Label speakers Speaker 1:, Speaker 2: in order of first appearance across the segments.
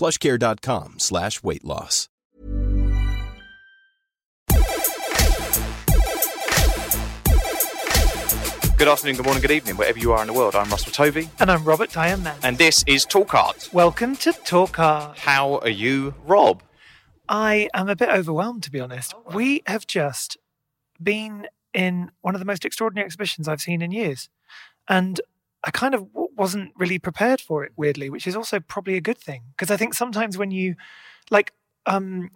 Speaker 1: plushcare.com slash weight loss.
Speaker 2: Good afternoon, good morning, good evening, wherever you are in the world. I'm Russell Tovey,
Speaker 3: And I'm Robert Diamond.
Speaker 2: and this is Talk Art.
Speaker 3: Welcome to Talk Art.
Speaker 2: How are you, Rob?
Speaker 3: I am a bit overwhelmed, to be honest. We have just been in one of the most extraordinary exhibitions I've seen in years. And I kind of w- wasn't really prepared for it, weirdly, which is also probably a good thing. Because I think sometimes when you, like, um,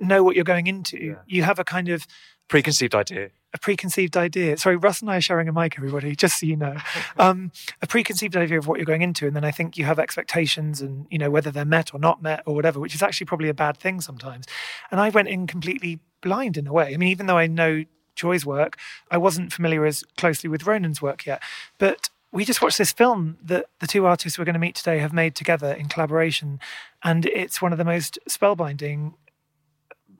Speaker 3: know what you're going into, you have a kind of
Speaker 2: Preconceived idea.
Speaker 3: a preconceived idea. Sorry, Russ and I are sharing a mic, everybody, just so you know. Um, a preconceived idea of what you're going into, and then I think you have expectations, and you know whether they're met or not met or whatever, which is actually probably a bad thing sometimes. And I went in completely blind in a way. I mean, even though I know Joy's work, I wasn't familiar as closely with Ronan's work yet. But we just watched this film that the two artists we're going to meet today have made together in collaboration, and it's one of the most spellbinding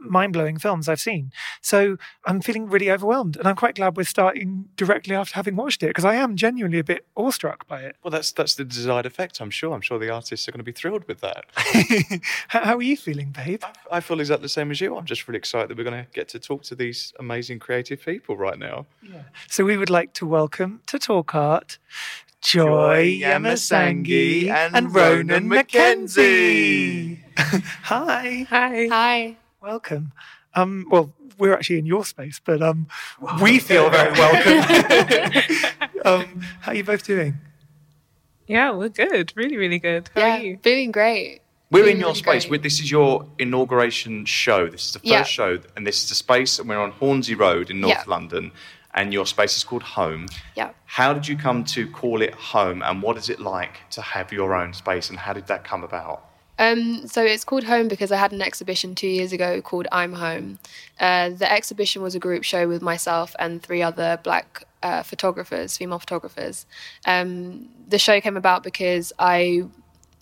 Speaker 3: mind blowing films I've seen. So I'm feeling really overwhelmed. And I'm quite glad we're starting directly after having watched it because I am genuinely a bit awestruck by it.
Speaker 2: Well, that's that's the desired effect, I'm sure. I'm sure the artists are going to be thrilled with that.
Speaker 3: how, how are you feeling, babe?
Speaker 2: I feel exactly the same as you. I'm just really excited that we're going to get to talk to these amazing creative people right now.
Speaker 3: So we would like to welcome to Talk Art Joy Yamusangie and, Ronan Mackenzie. Hi.
Speaker 4: Hi. Hi.
Speaker 3: Welcome. Um, well, we're actually in your space, but um, we feel very welcome. um, how are you both doing?
Speaker 4: Yeah, we're good. Really, really good. How yeah, are you? feeling great.
Speaker 2: We're
Speaker 4: Feeling
Speaker 2: in your
Speaker 4: really
Speaker 2: space.
Speaker 4: great.
Speaker 2: we this is your inauguration show. This is the first
Speaker 4: Yeah.
Speaker 2: show, and this is the space, and we're on Hornsey Road in North
Speaker 4: Yeah.
Speaker 2: London, and your space is called Home.
Speaker 4: Yeah.
Speaker 2: How did you come to call it home, and what is it like to have your own space, and how did that come about?
Speaker 4: Um, so it's called Home because I had an exhibition two years ago called I'm Home. Uh, the exhibition was a group show with myself and three other black uh, photographers, female photographers. Um, the show came about because I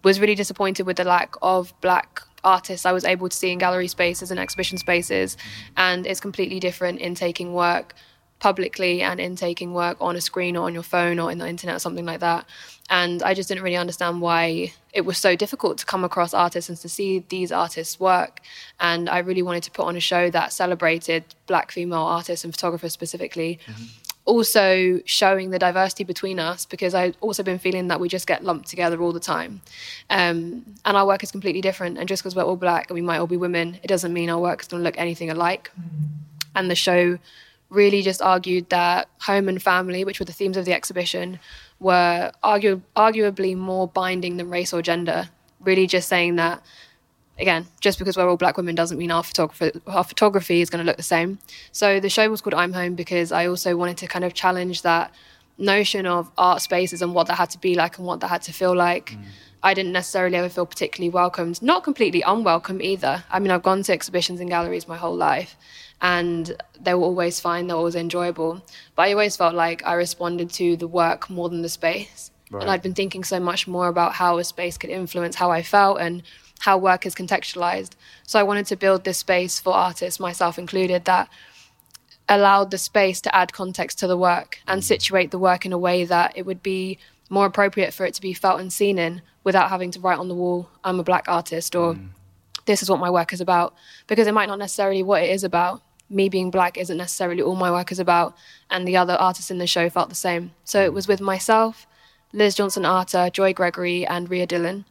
Speaker 4: was really disappointed with the lack of black artists I was able to see in gallery spaces and exhibition spaces, and it's completely different in taking work publicly and in taking work on a screen or on your phone or in the internet or something like that. And I just didn't really understand why it was so difficult to come across artists and to see these artists work. And I really wanted to put on a show that celebrated black female artists and photographers specifically. Also showing the diversity between us because I've also been feeling that we just get lumped together all the time. Um, and our work is completely different. And just because we're all black and we might all be women, it doesn't mean our work is going to look anything alike. And the show really just argued that home and family, which were the themes of the exhibition, were argu- arguably more binding than race or gender. Really, just saying that again, just because we're all black women doesn't mean our photography our photography is going to look the same. So the show was called I'm Home because I also wanted to kind of challenge that notion of art spaces and what that had to be like and what that had to feel like. Mm. I didn't necessarily ever feel particularly welcomed, not completely unwelcome either. I mean, I've gone to exhibitions and galleries my whole life, and they were always fine, they were always enjoyable. But I always felt like I responded to the work more than the space. And I'd been thinking so much more about how a space could influence how I felt and how work is contextualized. So I wanted to build this space for artists, myself included, that allowed the space to add context to the work and mm. situate the work in a way that it would be more appropriate for it to be felt and seen in without having to write on the wall, I'm a black artist or mm. this is what my work is about. Because it might not necessarily what it is about. Me being black isn't necessarily all my work is about. And the other artists in the show felt the same. So it was with myself, Liz Johnson Artur, Joy Gregory, and Ria Dillon.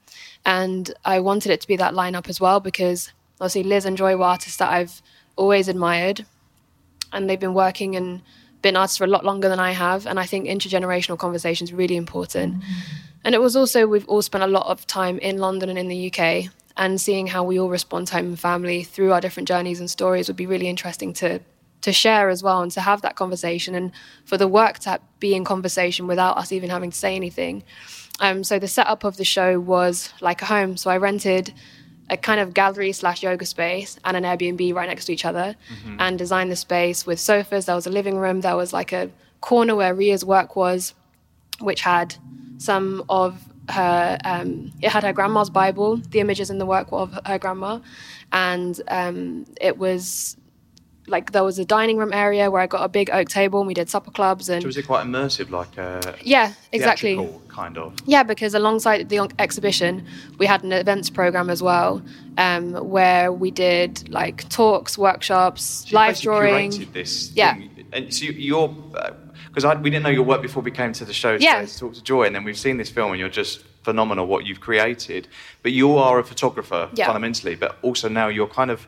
Speaker 4: And I wanted it to be that lineup as well because Obviously, Liz and Joy were artists that I've always admired, and they've been working and been artists for a lot longer than I have. And I think intergenerational conversation is really important. Mm. And it was also, we've all spent a lot of time in London and in the UK, and seeing how we all respond to home and family through our different journeys and stories would be really interesting to to share as well and to have that conversation and for the work to be in conversation without us even having to say anything. Um, so the setup of the show was like a home. So I rented a kind of gallery slash yoga space and an Airbnb right next to each other and designed the space with sofas. There was a living room. There was like a corner where Ria's work was, which had some of her, um, it had her grandma's Bible. The images in the work were of her grandma. And um, it was like there was a dining room area where I got a big oak table and we did supper clubs and
Speaker 2: So was it quite immersive, like a
Speaker 4: yeah, exactly.
Speaker 2: kind of?
Speaker 4: Yeah, because alongside the exhibition, we had an events program as well, um, where we did like talks, workshops,
Speaker 2: So
Speaker 4: live drawing.
Speaker 2: This
Speaker 4: Yeah.
Speaker 2: thing. And so you- you're because we didn't know your work before we came to the show
Speaker 4: Yeah.
Speaker 2: to talk to Joy, and then we've seen this film, and you're just phenomenal what you've created. But you are a photographer
Speaker 4: Yeah.
Speaker 2: fundamentally, but also now you're kind of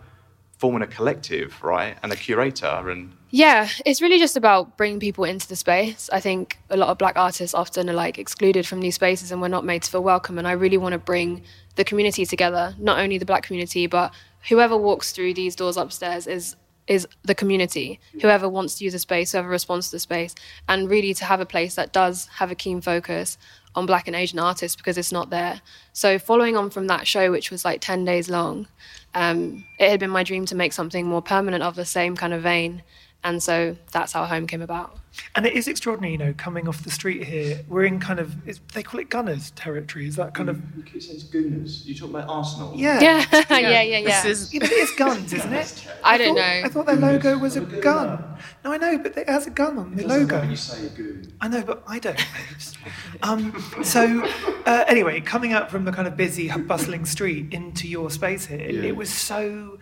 Speaker 2: forming a collective, right, and a curator, and
Speaker 4: Yeah, it's really just about bringing people into the space. I think a lot of black artists often are like excluded from these spaces and we're not made to feel welcome. And I really want to bring the community together, not only the black community, but whoever walks through these doors upstairs is is the community. Whoever wants to use the space, whoever responds to the space, and really to have a place that does have a keen focus on black and Asian artists because it's not there. So following on from that show, which was like ten days long, um, it had been my dream to make something more permanent of the same kind of vein. And so that's how Home came about.
Speaker 3: And it is extraordinary, you know, coming off the street here. We're in kind of, is, they call it Gunners territory. Is that kind of,
Speaker 2: you keep saying Gooners. You talk about Arsenal.
Speaker 3: yeah.
Speaker 4: Yeah, yeah, yeah, yeah.
Speaker 5: This is
Speaker 3: Yeah, but it is guns, isn't it?
Speaker 4: I don't
Speaker 3: thought,
Speaker 4: know.
Speaker 3: I thought their logo was a gun. No, I know, but it has a gun on the logo.
Speaker 2: When you say a goon.
Speaker 3: I know, but I don't. babes. um, so, uh, anyway, coming out from the kind of busy, bustling street into your space here, it, it was so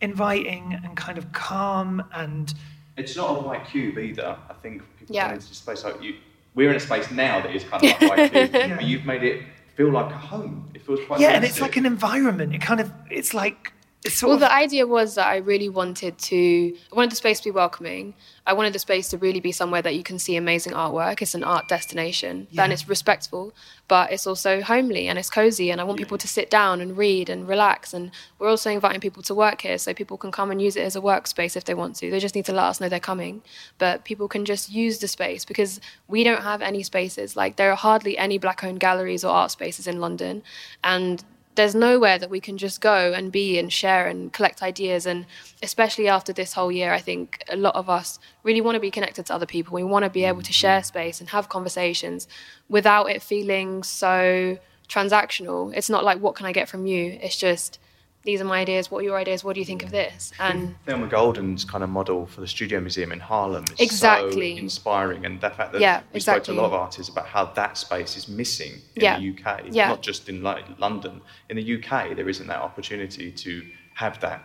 Speaker 3: inviting and kind of calm and
Speaker 2: It's not a white cube either. I think people
Speaker 4: Yeah.
Speaker 2: come into this space like you. We're in a space now that is kind of like white cube, but you've made it feel like a home. It feels quite.
Speaker 3: yeah, and it's like an environment. It kind of, it's like, it's sort
Speaker 4: Well, the idea was that I really wanted to, I wanted the space to be welcoming. I wanted the space to really be somewhere that you can see amazing artwork. It's an art destination, and it's respectful, but it's also homely and it's cozy. And I want people to sit down and read and relax. And we're also inviting people to work here, so people can come and use it as a workspace if they want to. They just need to let us know they're coming. But people can just use the space because we don't have any spaces. Like there are hardly any black-owned galleries or art spaces in London, and there's nowhere that we can just go and be and share and collect ideas. And especially after this whole year i think a lot of us really want to be connected to other people. We want to be able to share space and have conversations without it feeling so transactional. It's not like what can i get from you? It's just these are my ideas what are your ideas what do you think of this and
Speaker 2: Thelma Golden's kind of model for the Studio Museum in Harlem is
Speaker 4: Exactly.
Speaker 2: so inspiring, and the fact that
Speaker 4: Yeah,
Speaker 2: we spoke to a lot of artists about how that space is missing in
Speaker 4: Yeah.
Speaker 2: the UK,
Speaker 4: Yeah.
Speaker 2: not just in like London. In the UK, there isn't that opportunity to have that.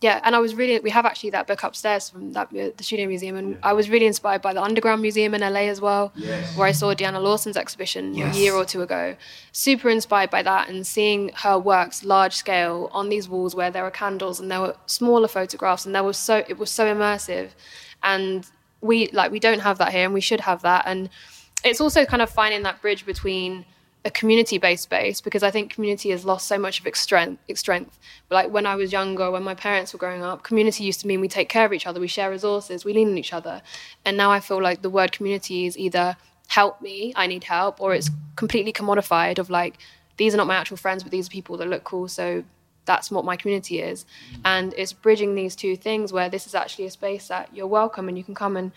Speaker 4: Yeah, and I was really we have actually that book upstairs from that the Studio Museum, and I was really inspired by the Underground Museum in LA as well, where I saw Deana Lawson's exhibition
Speaker 3: Yes.
Speaker 4: a year or two ago. Super inspired by that, and seeing her works large scale on these walls where there were candles and there were smaller photographs, and there was so it was so immersive, and we like we don't have that here, and we should have that, and it's also kind of finding that bridge between a community-based space because I think community has lost so much of its strength. Its strength. Like when I was younger, when my parents were growing up, community used to mean we take care of each other, we share resources, we lean on each other. And now I feel like the word community is either help me, I need help, or it's completely commodified of like these are not my actual friends, but these are people that look cool, so that's what my community is. And it's bridging these two things where this is actually a space that you're welcome and you can come and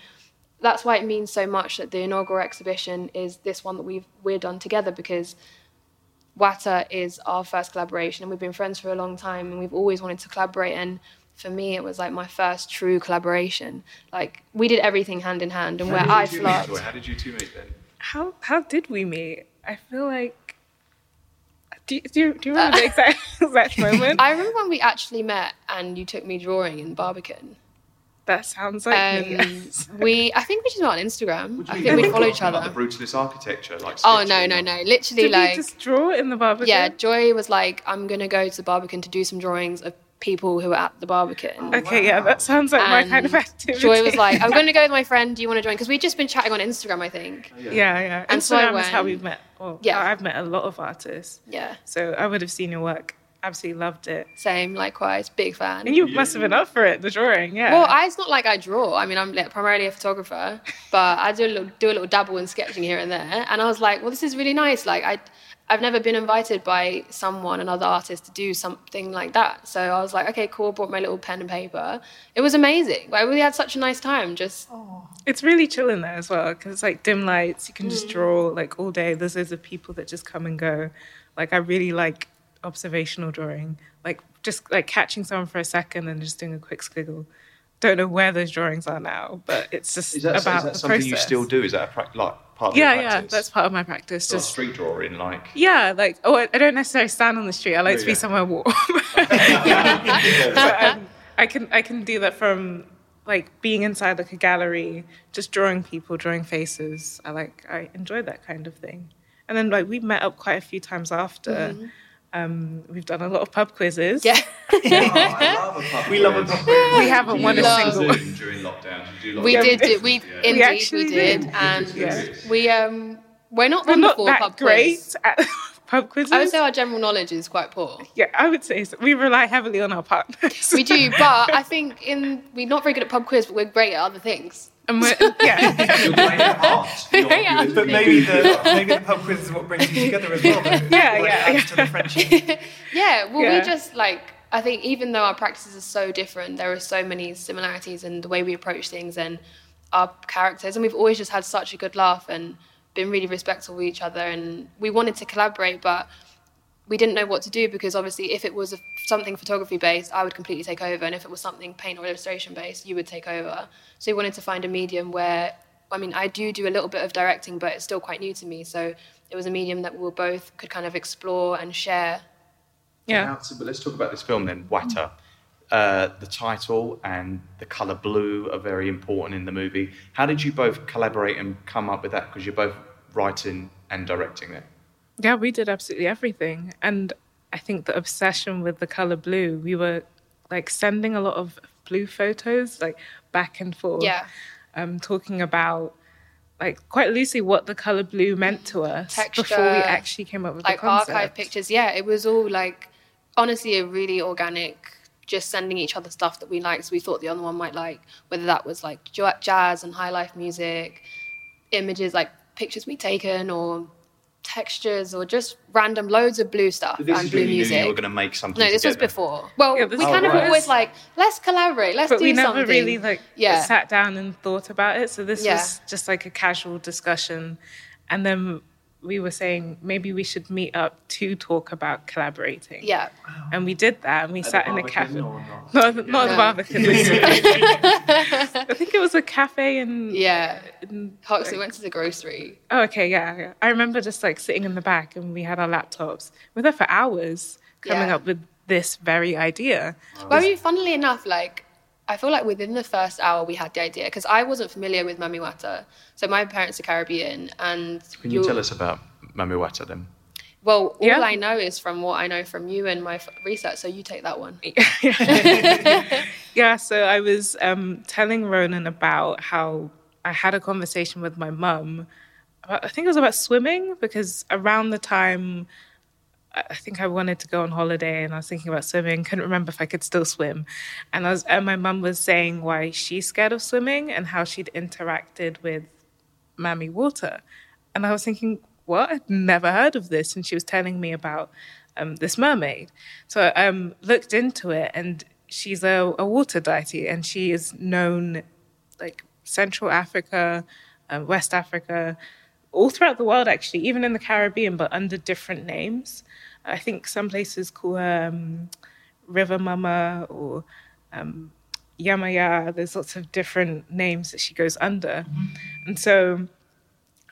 Speaker 4: that's why it means so much that the inaugural exhibition is this one that we've we're done together because Wata is our first collaboration and we've been friends for a long time and we've always wanted to collaborate and for me it was like my first true collaboration like we did everything hand in hand and where I flopped
Speaker 2: How did you two meet then?
Speaker 5: how how did we meet? I feel like do you, do you, do you remember the exact exact moment?
Speaker 4: I remember when we actually met and you took me drawing in Barbican
Speaker 5: that sounds like me.
Speaker 4: um, we I think we just met on Instagram I think we
Speaker 2: mean
Speaker 4: follow
Speaker 2: like
Speaker 4: each
Speaker 2: the brutalist architecture, like.
Speaker 4: oh no no no literally
Speaker 5: Did
Speaker 4: like
Speaker 5: we just draw in the Barbican?
Speaker 4: Yeah, Joy was like, I'm gonna go to the Barbican to do some drawings of people who were at the Barbican.
Speaker 5: Okay, yeah, that sounds like my kind of
Speaker 4: And
Speaker 5: activity.
Speaker 4: Joy was like, "I'm going to go with my friend. Do you want to join?" Because we'd just been chatting on Instagram, I think.
Speaker 5: yeah, yeah.
Speaker 4: And so I
Speaker 5: Instagram is how we've met. Well,
Speaker 4: Yeah.
Speaker 5: yeah, I've met a lot of artists.
Speaker 4: Yeah,
Speaker 5: So I would have seen your work. Absolutely loved it.
Speaker 4: same, likewise, big fan.
Speaker 5: And you must have been up for it, the drawing, yeah.
Speaker 4: Well, I, it's not like I draw. I mean, I'm like, primarily a photographer, but I do a little, do a little dabble in sketching here and there. And I was like, well, this is really nice. Like, I, I've never been invited by someone, another artist, to do something like that. So I was like, okay, cool. Brought my little pen and paper. It was amazing. I really had such a nice time. Just
Speaker 5: it's really chill in there as well because it's like dim lights. You can just
Speaker 4: Mm.
Speaker 5: draw like all day. There's loads of people that just come and go. Like I really like observational drawing. Like just like catching someone for a second and just doing a quick squiggle. Don't know where those drawings are now, but it's just
Speaker 2: Is that, is
Speaker 5: about
Speaker 2: that
Speaker 5: the
Speaker 2: something
Speaker 5: process.
Speaker 2: you still do? Is that a pra- like part of
Speaker 5: Yeah,
Speaker 2: your
Speaker 5: yeah,
Speaker 2: practice?
Speaker 5: that's part of my practice.
Speaker 2: Sort of
Speaker 5: Just
Speaker 2: street drawing, like.
Speaker 5: yeah, like oh, I I don't necessarily stand on the street. I like to be somewhere warm. But, um, I can I can do that from like being inside like a gallery, just drawing people, drawing faces. I like I enjoy that kind of thing. And then like we met up quite a few times after. Um, we've done a lot of pub quizzes.
Speaker 4: yeah,
Speaker 6: We love a pub quiz.
Speaker 5: we haven't won a single one.
Speaker 2: Zoom during lockdown. Did you do
Speaker 4: we
Speaker 2: lockdown?
Speaker 4: did. do we indeed
Speaker 5: actually
Speaker 4: we did,
Speaker 5: did.
Speaker 4: and
Speaker 5: Yeah.
Speaker 4: we um we're not
Speaker 5: We're not that
Speaker 4: pub
Speaker 5: great
Speaker 4: quiz.
Speaker 5: at pub quizzes.
Speaker 4: I would say our general knowledge is quite poor.
Speaker 5: yeah, I would say so. we rely heavily on our partners.
Speaker 4: We do, but I think in we're not very good at pub quiz, but we're great at other things.
Speaker 5: And we're, yeah.
Speaker 2: You're playing at
Speaker 4: Yeah.
Speaker 6: But maybe the maybe the pub quiz is what brings you together as well. Though.
Speaker 5: Yeah,
Speaker 6: Like,
Speaker 5: yeah,
Speaker 6: adds to the friendship.
Speaker 4: Yeah, well,
Speaker 5: Yeah.
Speaker 4: we just like I think even though our practices are so different, there are so many similarities in the way we approach things and our characters, and we've always just had such a good laugh and been really respectful of each other. And we wanted to collaborate, but we didn't know what to do because obviously, if it was a, something photography based, I would completely take over, and if it was something paint or illustration based, you would take over. So we wanted to find a medium where, I mean, I do do a little bit of directing, but it's still quite new to me. So it was a medium that we both could kind of explore and share
Speaker 5: yeah.
Speaker 2: Now, so- but let's talk about this film then, Wata. Uh, the title and the color blue are very important in the movie. How did you both collaborate and come up with that? Because you're both writing and directing it.
Speaker 5: Yeah, we did absolutely everything. And I think the obsession with the color blue, we were like sending a lot of blue photos, like back and forth.
Speaker 4: Yeah.
Speaker 5: Um, talking about like quite loosely what the color blue meant to us before we actually came up with
Speaker 4: like
Speaker 5: the concept.
Speaker 4: archive pictures. Yeah, it was all like honestly a really organic. Just sending each other stuff that we liked, so we thought the other one might like. Whether that was like jazz and high life music, images like pictures we'd taken, or textures, or just random loads of blue stuff
Speaker 2: But this
Speaker 4: and
Speaker 2: is
Speaker 4: blue
Speaker 2: when you knew
Speaker 4: music.
Speaker 2: you were going to make something.
Speaker 4: no, this was before. Well,
Speaker 5: Yeah,
Speaker 4: we kind
Speaker 2: Oh,
Speaker 4: of
Speaker 2: right.
Speaker 4: always like let's collaborate, let's
Speaker 5: but
Speaker 4: do
Speaker 5: we never
Speaker 4: something.
Speaker 5: really like
Speaker 4: Yeah.
Speaker 5: sat down and thought about it. So this
Speaker 4: Yeah.
Speaker 5: was just like a casual discussion. And then we were saying maybe we should meet up to talk about collaborating.
Speaker 4: yeah.
Speaker 5: And we did that, and we sat in a cafe.
Speaker 2: or
Speaker 5: No, not the
Speaker 4: No.
Speaker 5: Barbican. I think it was a cafe in.
Speaker 4: Yeah.
Speaker 5: in-
Speaker 4: Huxley went to the grocery.
Speaker 5: Oh, okay, yeah, yeah. I remember just like sitting in the back, and we had our laptops. We were there for hours, coming
Speaker 4: Yeah.
Speaker 5: up with this very idea.
Speaker 4: Well, I mean, funnily enough, like I feel like within the first hour we had the idea because I wasn't familiar with Mami Wata. So my parents are Caribbean, and
Speaker 2: Can you tell us about Mami Wata then?
Speaker 4: Well, all
Speaker 5: Yeah.
Speaker 4: I know is from what I know from you and my f- research. So you take that one.
Speaker 5: Yeah, so I was um, telling Ronan about how I had a conversation with my mum. about- I think it was about swimming because around the time I think I wanted to go on holiday and I was thinking about swimming, couldn't remember if I could still swim. And I was and my mum was saying why she's scared of swimming and how she'd interacted with Mammy Water. And I was thinking, what? I'd never heard of this. And she was telling me about um, this mermaid. So I um, looked into it, and she's a, a water deity, and she is known like Central Africa, um, West Africa, all throughout the world, actually, even in the Caribbean, but under different names. I think some places call her um, River Mama or um, Yamaya. There's lots of different names that she goes under. And so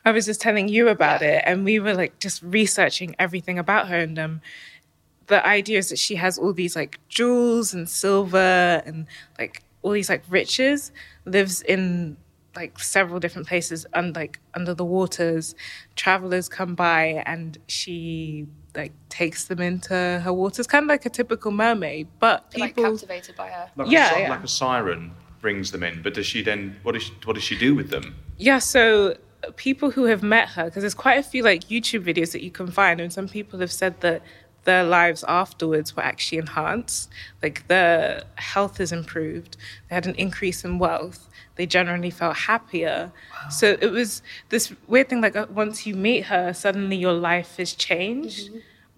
Speaker 5: I was just telling you about it, and we were like just researching everything about her. And um, the idea is that she has all these like jewels and silver and like all these like riches, lives in like several different places and like under the waters travelers come by and she like takes them into her waters kind of like a typical mermaid but
Speaker 4: They're, like
Speaker 5: people
Speaker 4: captivated by her.
Speaker 2: Like
Speaker 5: Yeah,
Speaker 2: a,
Speaker 5: yeah.
Speaker 2: like a siren brings them in, but does she then? What does she, what does she do with them?
Speaker 5: Yeah, so uh, people who have met her, because there's quite a few like YouTube videos that you can find, and some people have said that their lives afterwards were actually enhanced. Like their health is improved, they had an increase in wealth, they generally felt happier. So it was this weird thing like uh, once you meet her, suddenly your life has changed.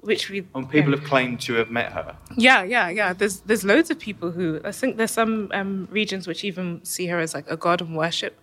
Speaker 5: Which we
Speaker 2: And people
Speaker 5: yeah.
Speaker 2: have claimed to have met her.
Speaker 5: Yeah, yeah, yeah. There's there's loads of people who I think there's some um, regions which even see her as like a god and worship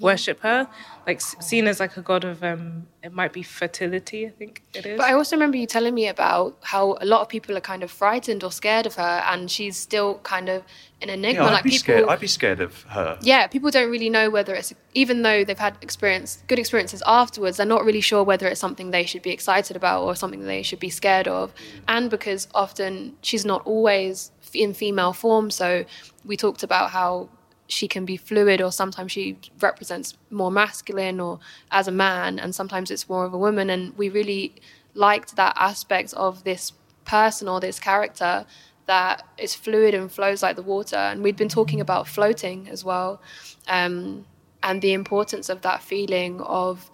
Speaker 5: worship her, like seen as like a god of um, it might be fertility. I think it is.
Speaker 4: But I also remember you telling me about how a lot of people are kind of frightened or scared of her, and she's still kind of an enigma.
Speaker 2: Yeah, I'd
Speaker 4: like
Speaker 2: be
Speaker 4: people,
Speaker 2: scared. I'd be scared of her.
Speaker 4: yeah, people don't really know whether it's even though they've had experience, good experiences afterwards. They're not really sure whether it's something they should be excited about or something they should be scared of. And because often she's not always in female form, so we talked about how she can be fluid, or sometimes she represents more masculine or as a man, and sometimes it's more of a woman. And we really liked that aspect of this person or this character that is fluid and flows like the water. And we'd been talking about floating as well, um, and the importance of that feeling of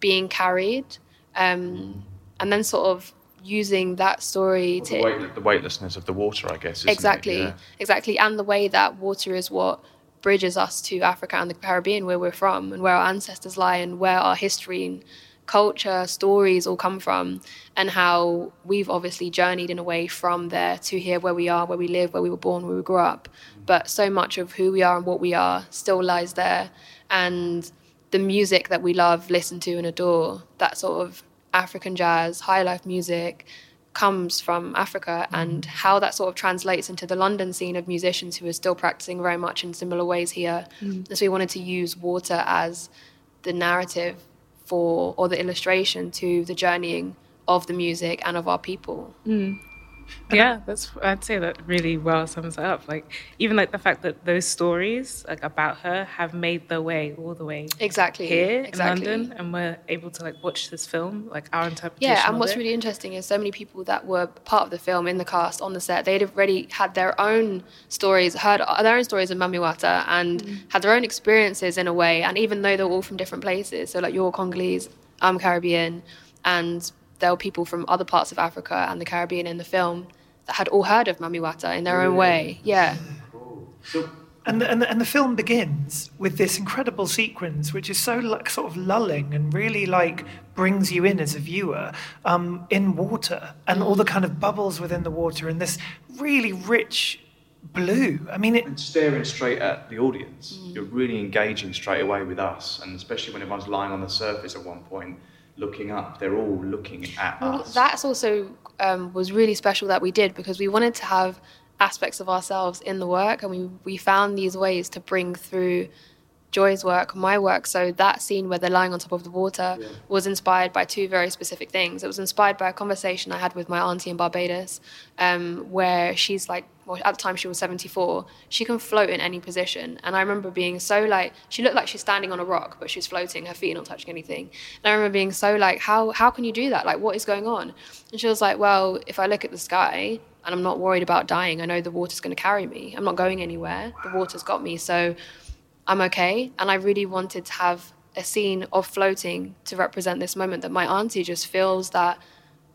Speaker 4: being carried, um, and then sort of using that story
Speaker 2: The,
Speaker 4: to
Speaker 2: weight, the weightlessness of the water, I guess.
Speaker 4: exactly,
Speaker 2: Yeah.
Speaker 4: exactly, and the way that water is what bridges us to Africa and the Caribbean, where we're from, and where our ancestors lie, and where our history and culture, stories all come from, and how we've obviously journeyed in a way from there to here, where we are, where we live, where we were born, where we grew up. But so much of who we are and what we are still lies there, and the music that we love, listen to, and adore, that sort of African jazz, high life music, comes from Africa mm. and how that sort of translates into the London scene of musicians who are still practicing very much in similar ways here. Mm. And so we wanted to use water as the narrative for or the illustration to the journeying of the music and of our people. Mm.
Speaker 5: Yeah, that's I'd say that really well sums it up. Like even like the fact that those stories like about her have made their way all the way
Speaker 4: Exactly.
Speaker 5: here
Speaker 4: exactly.
Speaker 5: in London, and we're able to like watch this film, like our interpretation.
Speaker 4: Yeah, and what's
Speaker 5: it.
Speaker 4: really interesting is so many people that were part of the film in the cast on the set, they'd already had their own stories, heard their own stories of Mami Wata, and mm. had their own experiences in a way. And even though they're all from different places, so like you're Congolese, I'm Caribbean, and there were people from other parts of Africa and the Caribbean in the film that had all heard of Mami Wata in their own way. Yeah.
Speaker 3: And the, and, the, and the film begins with this incredible sequence, which is so like sort of lulling and really like brings you in as a viewer um, in water and all the kind of bubbles within the water and this really rich blue. I mean, it,
Speaker 2: And staring straight at the audience. You're really engaging straight away with us, and especially when everyone's lying on the surface at one point, looking up, they're all looking at
Speaker 4: Well,
Speaker 2: us.
Speaker 4: that's also um, was really special that we did because we wanted to have aspects of ourselves in the work, and we we found these ways to bring through Joy's work, my work. So that scene where they're lying on top of the water was inspired by two very specific things. It was inspired by a conversation I had with my auntie in Barbados, um, where she's like, at the time she was 74. She can float in any position, and I remember being so like, she looked like she's standing on a rock, but she's floating, her feet are not touching anything. And I remember being so like, how how can you do that? Like, what is going on? And she was like, well, if I look at the sky and I'm not worried about dying, I know the water's going to carry me. I'm not going anywhere. The water's got me, so. I'm okay. And I really wanted to have a scene of floating to represent this moment that my auntie just feels that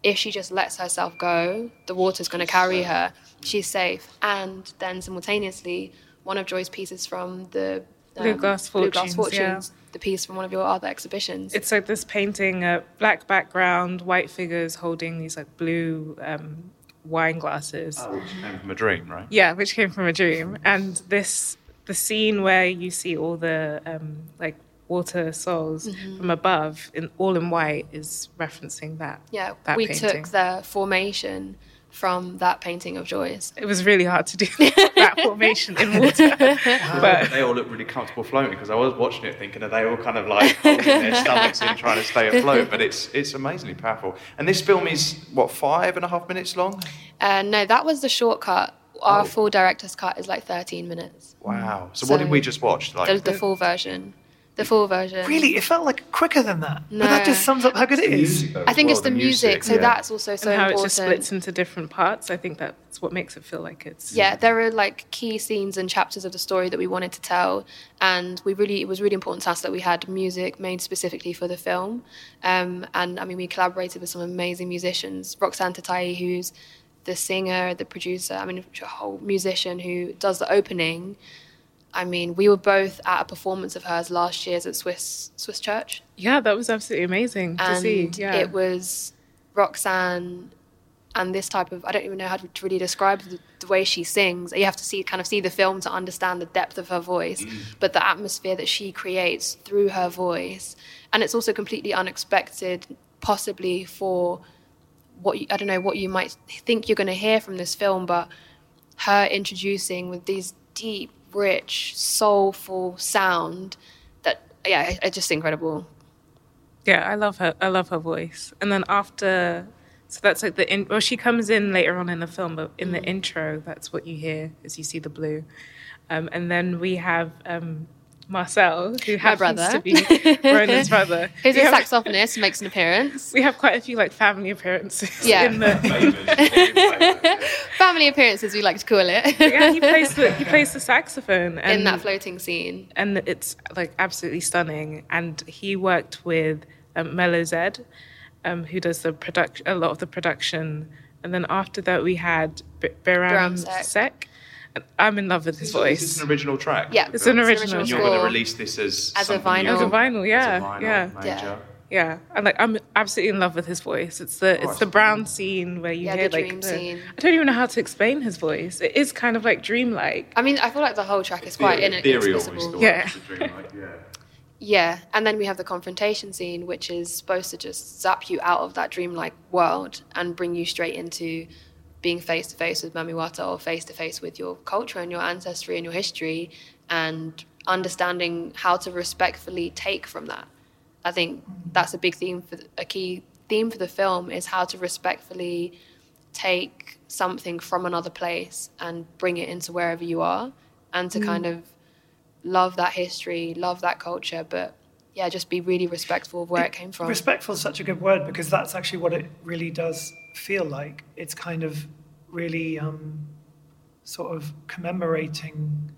Speaker 4: if she just lets herself go, the water's going to carry her. She's safe. And then simultaneously, one of Joy's pieces from the
Speaker 5: Blue Glass
Speaker 4: Blue Glass
Speaker 5: Fortunes, yeah.
Speaker 4: The piece from one of your other exhibitions.
Speaker 5: It's like this painting, uh, black background, white figures holding these like blue um, wine glasses.
Speaker 2: Which came from a dream, right?
Speaker 5: Yeah, which came from a dream. And this, the scene where you see all the um, like water souls
Speaker 4: Mm-hmm.
Speaker 5: from above, in all in white, is referencing that.
Speaker 4: yeah,
Speaker 5: that
Speaker 4: we
Speaker 5: painting.
Speaker 4: took the formation from that painting of Joy's.
Speaker 5: It was really hard to do that formation in water, but
Speaker 2: They all look really comfortable floating because I was watching it thinking, are they all kind of like holding their stomachs in trying to stay afloat? But it's it's amazingly powerful. And this film is what five and a half minutes long.
Speaker 4: Uh, no, that was the shortcut. Our
Speaker 2: Oh.
Speaker 4: full director's cut is like 13 minutes.
Speaker 2: Wow. So, what did we just watch? Like
Speaker 4: the, the full version. The full version.
Speaker 3: Really, it felt like quicker than that. But that just sums up how good it is.
Speaker 4: I think it's the music, so
Speaker 2: yeah.
Speaker 4: that's also so
Speaker 5: and how
Speaker 4: important.
Speaker 5: it just splits into different parts. I think that's what makes it feel like it's
Speaker 4: yeah, there are like key scenes and chapters of the story that we wanted to tell, and we really it was really important to us that we had music made specifically for the film. Um, and I mean, we collaborated with some amazing musicians, Roxanne Tataei, who's the singer, the producer. I mean, a whole musician who does the opening. I mean, we were both at a performance of hers last year's at Swiss Swiss Church,
Speaker 5: yeah, that was absolutely amazing to
Speaker 4: and
Speaker 5: see. Yeah,
Speaker 4: it was Roxanne and this type of I don't even know how to really describe the, the way she sings. You have to see kind of see the film to understand the depth of her voice, mm. but the atmosphere that she creates through her voice, and it's also completely unexpected, possibly for what you, I don't know what you might think you're going to hear from this film, but her introducing with these deep, rich, soulful sound that yeah, it's just incredible.
Speaker 5: Yeah, I love her. I love her voice. And then after, so that's like the in. Well, she comes in later on in the film, but in the
Speaker 4: Mm.
Speaker 5: intro, that's what you hear as you see the blue. Um, and then we have um, Marcel, who happens
Speaker 4: brother.
Speaker 5: to be Ronan's brother.
Speaker 4: Who's
Speaker 5: we
Speaker 4: a
Speaker 5: have,
Speaker 4: saxophonist, makes an appearance.
Speaker 5: We have quite a few like family appearances.
Speaker 4: Yeah.
Speaker 5: In the,
Speaker 4: Family appearances, we like to call it.
Speaker 5: yeah, he plays the he plays the saxophone and
Speaker 4: in that floating scene.
Speaker 5: and it's like absolutely stunning. And he worked with um, Melo-Zed, um, who does the production, a lot of the production. And then after that, we had B- Biram
Speaker 4: Biram Sek.
Speaker 5: Sek. And I'm in love with his voice.
Speaker 2: It's an original track?
Speaker 4: Yeah,
Speaker 5: It's an original
Speaker 2: And you're going to release this as
Speaker 4: As a vinyl.
Speaker 2: you-
Speaker 4: As a
Speaker 5: vinyl, yeah,
Speaker 2: As a vinyl
Speaker 5: yeah.
Speaker 2: major.
Speaker 4: Yeah.
Speaker 5: Yeah, and like I'm absolutely in love with his voice. It's the it's the brown scene where you
Speaker 4: Yeah,
Speaker 5: hear
Speaker 4: the
Speaker 5: like
Speaker 4: dream
Speaker 5: the,
Speaker 4: scene.
Speaker 5: I don't even know how to explain his voice. It is kind of like dreamlike.
Speaker 4: I mean, I feel like the whole track is quite
Speaker 2: Ethereal the
Speaker 4: inexplicable.
Speaker 2: one
Speaker 5: Yeah.
Speaker 2: that's a dream, like, yeah.
Speaker 4: Yeah, and then we have the confrontation scene, which is supposed to just zap you out of that dreamlike world and bring you straight into being face to face with Mami Wata or face to face with your culture and your ancestry and your history and understanding how to respectfully take from that. I think that's a big theme for a key theme for the film is how to respectfully take something from another place and bring it into wherever you are and to mm. kind of love that history, love that culture, but yeah, just be really respectful of where it, came from.
Speaker 3: Respectful is such a good word because that's actually what it really does feel like. It's kind of really um, sort of commemorating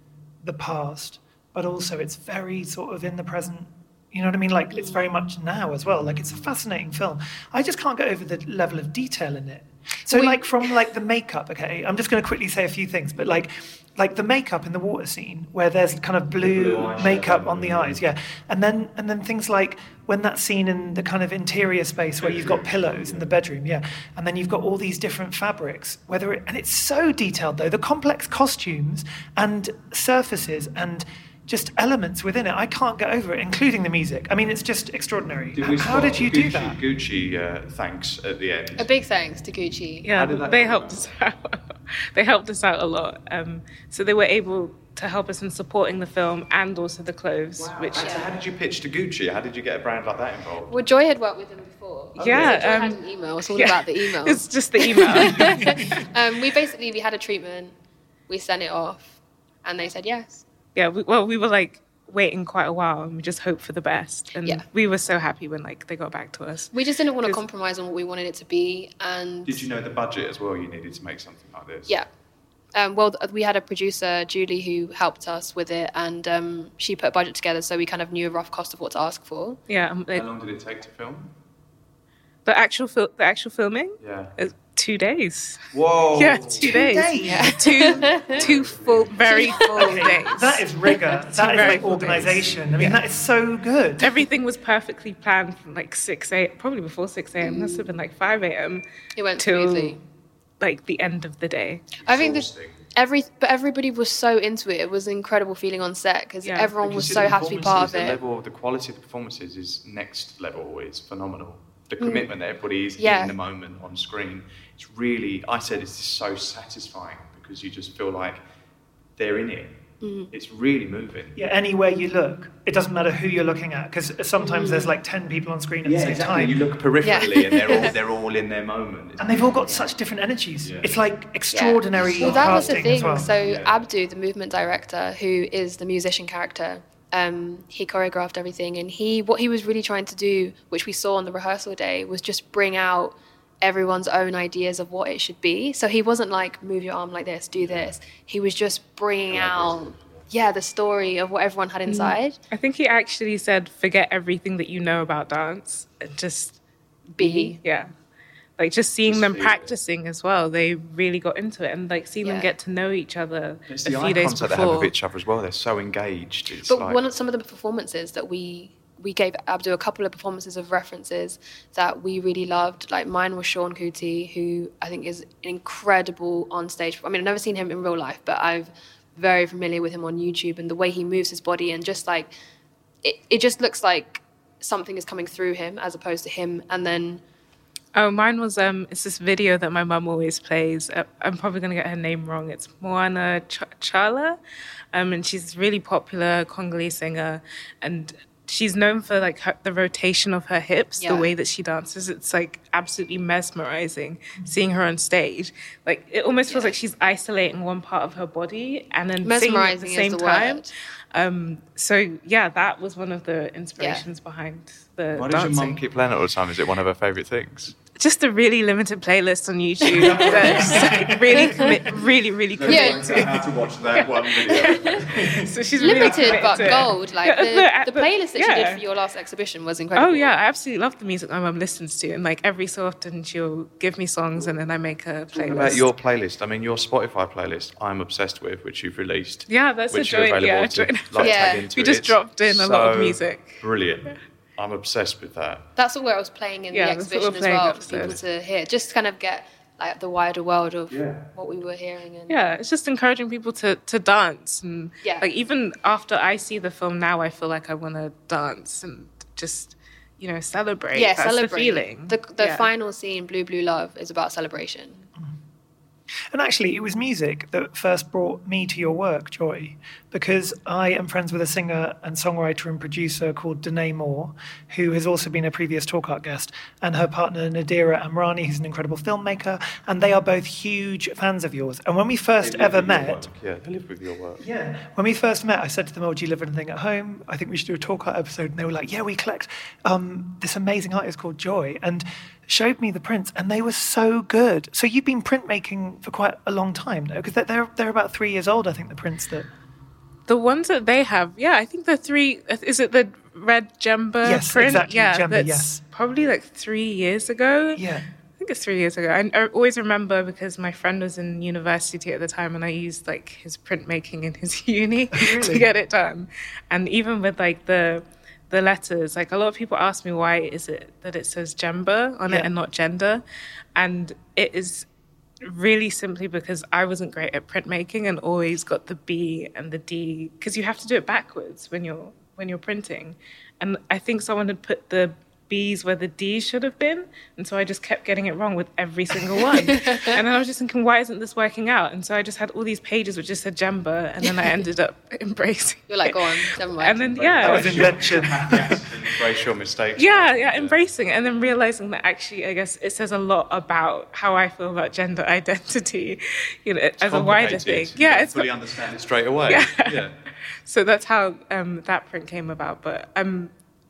Speaker 3: the past, but also it's very sort of in the present. You know what I mean? Like it's very much now as well. Like it's a fascinating film. I just can't get over the level of detail in it. So like from like the makeup, okay, I'm just going to quickly say a few things, but like like the makeup in the water scene where there's kind of blue makeup on the eyes, yeah, and then and then things like when that scene in the kind of interior space where you've got pillows in the bedroom, yeah, and then you've got all these different fabrics, whether it, and it's so detailed though, the complex costumes and surfaces and just elements within it. I can't get over it, including the music. I mean, it's just extraordinary.
Speaker 2: Did we
Speaker 3: How
Speaker 2: spot
Speaker 3: did you
Speaker 2: Gucci,
Speaker 3: do that?
Speaker 2: Gucci uh, thanks at the end.
Speaker 4: a big thanks to Gucci.
Speaker 5: Yeah,
Speaker 2: How did that
Speaker 5: they helped us out. they helped us out a lot. Um, so they were able to help us in supporting the film and also the clothes, which
Speaker 2: So how did you pitch to Gucci? How did you get a brand like that involved?
Speaker 4: Well, Joy had worked with them before.
Speaker 5: Yeah,
Speaker 4: So Joy had
Speaker 5: um,
Speaker 4: an email. It's all
Speaker 5: yeah.
Speaker 4: about the email.
Speaker 5: it's just the email.
Speaker 4: um, we basically we had a treatment, we sent it off, and they said yes.
Speaker 5: yeah, we, well, we were like waiting quite a while and we just hope for the best. And
Speaker 4: Yeah.
Speaker 5: we were so happy when like they got back to us.
Speaker 4: We just didn't want to compromise on what we wanted it to be, and
Speaker 2: Did you know the budget as well you needed to make something like this?
Speaker 4: Yeah. Um, well, we had a producer, Julie, who helped us with it, and um, she put a budget together, so we kind of knew a rough cost of what to ask for.
Speaker 5: Yeah, um, it-
Speaker 2: How long did it take to film?
Speaker 5: the actual fil- the actual filming,
Speaker 2: Yeah.
Speaker 5: is two days.
Speaker 2: Whoa.
Speaker 5: Yeah, two, days.
Speaker 3: days?
Speaker 5: Two two full, very full
Speaker 3: Okay,
Speaker 5: days.
Speaker 3: that is rigor. That is
Speaker 5: very
Speaker 3: like
Speaker 5: full days.
Speaker 3: organization. I mean, that is so good.
Speaker 5: Everything was perfectly planned from like six a probably before six a.m. Must have been like five a.m.
Speaker 4: It went
Speaker 5: till
Speaker 4: smoothly.
Speaker 5: like the end of the day.
Speaker 4: I think that
Speaker 2: Exhausting.
Speaker 4: every, but everybody was so into it. It was an incredible feeling on set because
Speaker 5: Yeah.
Speaker 4: everyone was so happy to be part of
Speaker 2: performances, The
Speaker 4: it.
Speaker 2: level of the quality of the performances is next level. It's phenomenal. The commitment that everybody is
Speaker 4: Mm. Yeah.
Speaker 2: in the moment on screen. It's really. I said it's just so satisfying because you just feel like they're in it.
Speaker 4: Mm.
Speaker 2: It's really moving.
Speaker 3: Yeah, anywhere you look, it doesn't matter who you're looking at because sometimes there's like ten people on screen at the same time,
Speaker 2: You look peripherally, and they're all they're all in their moment.
Speaker 3: and they've all got such different energies.
Speaker 2: Yeah.
Speaker 3: It's like
Speaker 4: Yeah.
Speaker 3: extraordinary
Speaker 4: Well, that was the thing.
Speaker 3: well.
Speaker 4: So Abdu, the movement director, who is the musician character, Um, he choreographed everything, and he what he was really trying to do, which we saw on the rehearsal day, was just bring out everyone's own ideas of what it should be. So he wasn't like move your arm like this, do this. He was just bringing out yeah the story of what everyone had mm. inside.
Speaker 5: I think he actually said, "Forget everything that you know about dance and just
Speaker 4: Be
Speaker 5: yeah." Like just seeing
Speaker 2: Just
Speaker 5: them
Speaker 2: feel it.
Speaker 5: practicing as well, they really got into it, and like seeing them get to know each other
Speaker 2: It's
Speaker 5: a
Speaker 2: the
Speaker 5: few
Speaker 2: eye
Speaker 5: days
Speaker 2: contact they have
Speaker 5: before.
Speaker 2: with each other as well. They're so engaged. It's
Speaker 4: But
Speaker 2: like,
Speaker 4: one of some of the performances that we we gave Abdul a couple of performances of references that we really loved. Like mine was Seun Kuti, who I think is incredible on stage. I mean, I've never seen him in real life, but I'm very familiar with him on YouTube and the way he moves his body and just like it, it just looks like something is coming through him as opposed to him. And then
Speaker 5: Oh, mine was um, it's this video that my mum always plays. Uh, I'm probably gonna get her name wrong. It's Moana Ch- Chala, um, and she's a really popular Congolese singer, and she's known for like her, the rotation of her hips,
Speaker 4: Yeah.
Speaker 5: the way that she dances. It's like absolutely mesmerizing seeing her on stage. Like it almost feels like she's isolating one part of her body and then singing at the
Speaker 4: Mesmerizing is
Speaker 5: same
Speaker 4: the
Speaker 5: time.
Speaker 4: word.
Speaker 5: Um, so yeah, that was one of the inspirations behind the
Speaker 2: why does your
Speaker 5: dancing
Speaker 2: mum keep playing it all the time? Is it one of her favourite things?
Speaker 5: Just a really limited playlist on YouTube that's like really commit, really really
Speaker 4: Yeah.
Speaker 5: committed
Speaker 2: how to watch that one video.
Speaker 5: So she's
Speaker 4: limited
Speaker 5: committed
Speaker 4: but gold. Like
Speaker 5: Yeah,
Speaker 4: the, uh, the
Speaker 5: the-
Speaker 4: playlist that she did for your last exhibition was oh, incredible.
Speaker 5: Oh yeah, I absolutely love the music my mum listens to, and like every so often she'll give me songs, and then I make a
Speaker 2: Talking
Speaker 5: playlist.
Speaker 2: about your playlist, I mean, your Spotify playlist, I'm obsessed with, which you've released.
Speaker 5: Yeah, that's a
Speaker 2: which are
Speaker 5: joint,
Speaker 2: available
Speaker 5: yeah,
Speaker 2: to like,
Speaker 4: Yeah.
Speaker 2: tag into.
Speaker 5: We just
Speaker 2: It's
Speaker 5: dropped in a lot of music.
Speaker 2: Brilliant. I'm obsessed with that.
Speaker 4: That's all where I was playing in
Speaker 5: Yeah,
Speaker 4: the
Speaker 5: that's what we're
Speaker 4: exhibition as well for people to hear, just kind of get like the wider world of what we were hearing. And
Speaker 5: Yeah, it's just encouraging people to, to dance, and
Speaker 4: Yeah.
Speaker 5: like even after I see the film now, I feel like I want to dance and just you know celebrate.
Speaker 4: yeah,
Speaker 5: That's
Speaker 4: celebrate.
Speaker 5: the feeling.
Speaker 4: The, the
Speaker 5: Yeah.
Speaker 4: final scene, Blue Blue Love, is about celebration.
Speaker 3: And actually, it was music that first brought me to your work, Joy, because I am friends with a singer and songwriter and producer called Danae Moore, who has also been a previous Talk Art guest, and her partner Nadira Amrani, who's an incredible filmmaker, and they are both huge fans of yours. And when we first ever met,
Speaker 2: Yeah, they live with your work.
Speaker 3: yeah. When we first met, I said to them, "Oh, do you live anything at home? I think we should do a talk art episode." And they were like, "Yeah, we collect um, this amazing artist called Joy," and showed me the prints, and they were so good. So you've been printmaking for quite a long time, though, because they're, they're about three years old. I think the prints that.
Speaker 5: The ones that they have, yeah, I think the three is it the red Jemba
Speaker 3: Yes,
Speaker 5: print?
Speaker 3: exactly,
Speaker 5: yeah,
Speaker 3: Jemba,
Speaker 5: that's
Speaker 3: yes.
Speaker 5: probably like three years ago.
Speaker 3: Yeah.
Speaker 5: I think it's three years ago. I, I always remember because my friend was in university at the time, and I used like his printmaking in his uni oh,
Speaker 3: to
Speaker 5: get it done. And even with like the the letters, like a lot of people ask me why is it that it says Jemba on
Speaker 3: Yeah.
Speaker 5: it and not gender, and it is really simply because I wasn't great at printmaking and always got the B and the D because you have to do it backwards when you're when you're printing. And I think someone had put the B's where the D's should have been, and so I just kept getting it wrong with every single one. and then I was just thinking, why isn't this working out? And so I just had all these pages which just said Jemba, and then I ended up embracing.
Speaker 4: You're like,
Speaker 5: it.
Speaker 4: go on, never mind.
Speaker 5: And then yeah,
Speaker 3: That was invention.
Speaker 2: Embrace your mistakes.
Speaker 5: yeah, yeah, embracing it and then realizing that actually, I guess it says a lot about how I feel about gender identity, you know, as a wider thing.
Speaker 2: Complicated. You
Speaker 5: Yeah, it's
Speaker 2: fully understand it straight away.
Speaker 5: Yeah.
Speaker 2: yeah.
Speaker 5: so that's how um, that print came about. But um,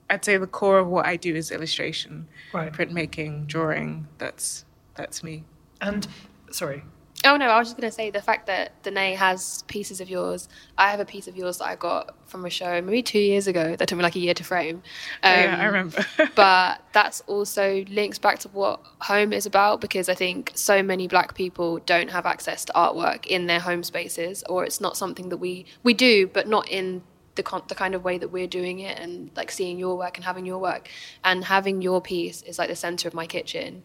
Speaker 5: I'd say the core of what I do is illustration,
Speaker 3: Right.
Speaker 5: printmaking, drawing. That's that's me.
Speaker 3: and sorry,
Speaker 4: Oh no, I was just gonna say the fact that Danae has pieces of yours. I have a piece of yours that I got from a show maybe two years ago. That took me like a year to frame. Um,
Speaker 5: yeah, I remember.
Speaker 4: but that's also links back to what home is about because I think so many black people don't have access to artwork in their home spaces, or it's not something that we we do, but not in the con- the kind of way that we're doing it, and like seeing your work and having your work, and having your piece is like the center of my kitchen.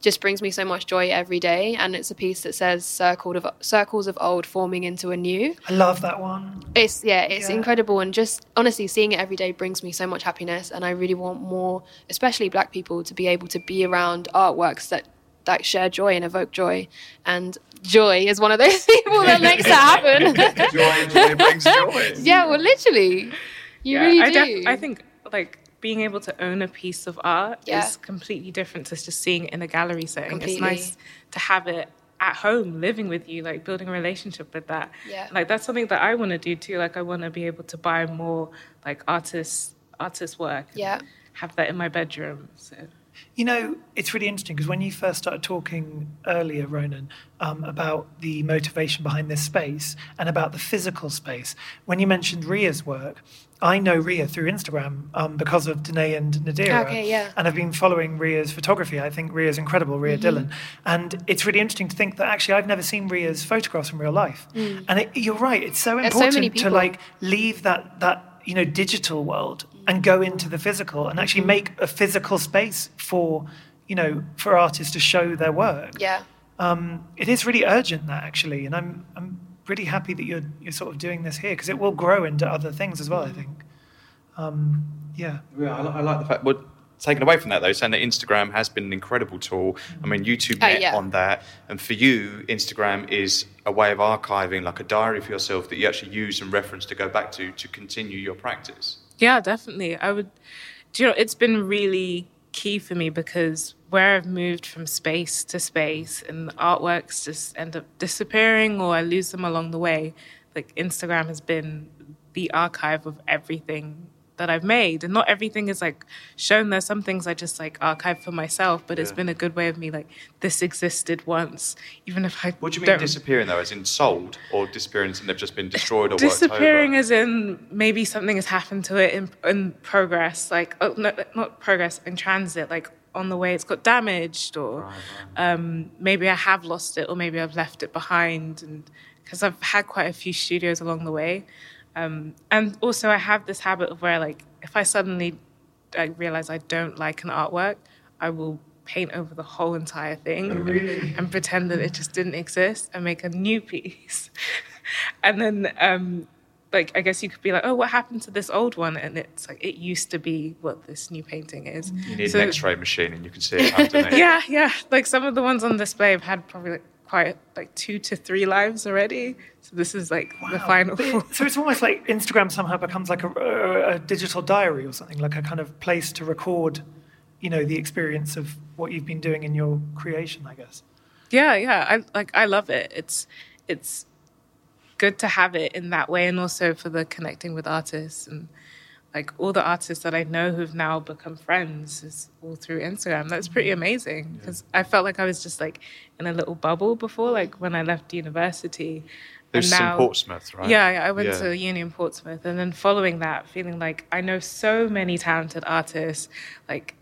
Speaker 4: Just brings me so much joy every day, and it's a piece that says "circled of circles of old forming into a new."
Speaker 3: I love that one.
Speaker 4: It's yeah, it's
Speaker 3: Yeah.
Speaker 4: incredible, and just honestly seeing it every day brings me so much happiness. And I really want more, especially Black people, to be able to be around artworks that that share joy and evoke joy. And joy is one of those people that makes that happen.
Speaker 2: Joy, joy brings joy.
Speaker 4: yeah, well, literally, you
Speaker 5: yeah,
Speaker 4: really
Speaker 5: I,
Speaker 4: do.
Speaker 5: def- I think like being able to own a piece of art
Speaker 4: Yeah.
Speaker 5: is completely different to just seeing it in a gallery setting.
Speaker 4: Completely.
Speaker 5: It's nice to have it at home living with you like building a relationship with that
Speaker 4: Yeah.
Speaker 5: like that's something that i want to do too like i want to be able to buy more like artists artist work
Speaker 4: Yeah.
Speaker 5: have that in my bedroom so
Speaker 3: You know, it's really interesting because when you first started talking earlier, Ronan, um, about the motivation behind this space and about the physical space, when you mentioned Ria's work, I know Ria through Instagram um, because of Danae and Nadira.
Speaker 4: Okay, yeah.
Speaker 3: And I've been following Ria's photography. I think Ria's incredible, Ria
Speaker 4: Mm-hmm.
Speaker 3: Dillon. And it's really interesting to think that actually I've never seen Ria's photographs in real life. And it, you're right, it's so
Speaker 4: Mm. So
Speaker 3: important
Speaker 4: many
Speaker 3: to like leave that that you know digital world and go into the physical and actually make a physical space for you know for artists to show their work
Speaker 4: Yeah.
Speaker 3: um, it is really urgent that actually and i'm i'm really happy that you're you're sort of doing this here because it will grow into other things as well i think um, yeah
Speaker 2: Yeah, I, I like the fact. Well, taken away from that though, saying that Instagram has been an incredible tool. I mean, you two
Speaker 4: Oh,
Speaker 2: met
Speaker 4: yeah.
Speaker 2: on that, and for you, Instagram is a way of archiving, like a diary for yourself that you actually use and reference to go back to to continue your practice.
Speaker 5: Yeah, definitely. I would. Do you know? It's been really key for me because where I've moved from space to space, and artworks just end up disappearing or I lose them along the way. Like Instagram has been the archive of everything that I've made, and not everything is like shown there. Some things I just like archive for myself, but it's been a good way of me like this existed once, even if I.
Speaker 2: What do you mean
Speaker 5: don't
Speaker 2: disappearing though? As in sold, or disappearance and they've just been destroyed or
Speaker 5: disappearing as in maybe something has happened to it in, in progress like oh, no, not progress in transit like on the way it's got damaged or Um, maybe i have lost it or maybe i've left it behind and because i've had quite a few studios along the way um, and also i have this habit of where like if i suddenly I realize i don't like an artwork i will paint over the whole entire thing and pretend that it just didn't exist and make a new piece. And then um like i guess you could be like oh what happened to this old one? And it's like it used to be what this new painting is.
Speaker 2: You need
Speaker 5: So-
Speaker 2: an X-ray machine, and you can see it
Speaker 5: yeah yeah. Like some of the ones on display have had probably like quite like two to three lives already so this is like the final
Speaker 3: so it's almost like instagram somehow becomes like a, a, a digital diary or something like a kind of place to record you know the experience of what you've been doing in your creation i guess
Speaker 5: Yeah, yeah. I like I love it. It's it's good to have it in that way and also for the connecting with artists and like all the artists that I know who've now become friends is all through Instagram. That's pretty amazing because I felt like I was just like in a little bubble before, like when I left university.
Speaker 2: There's
Speaker 5: And
Speaker 2: some Portsmouth, right?
Speaker 5: Yeah, yeah, I went
Speaker 2: Yeah.
Speaker 5: to uni in Portsmouth, and then following that, feeling like I know so many talented artists, like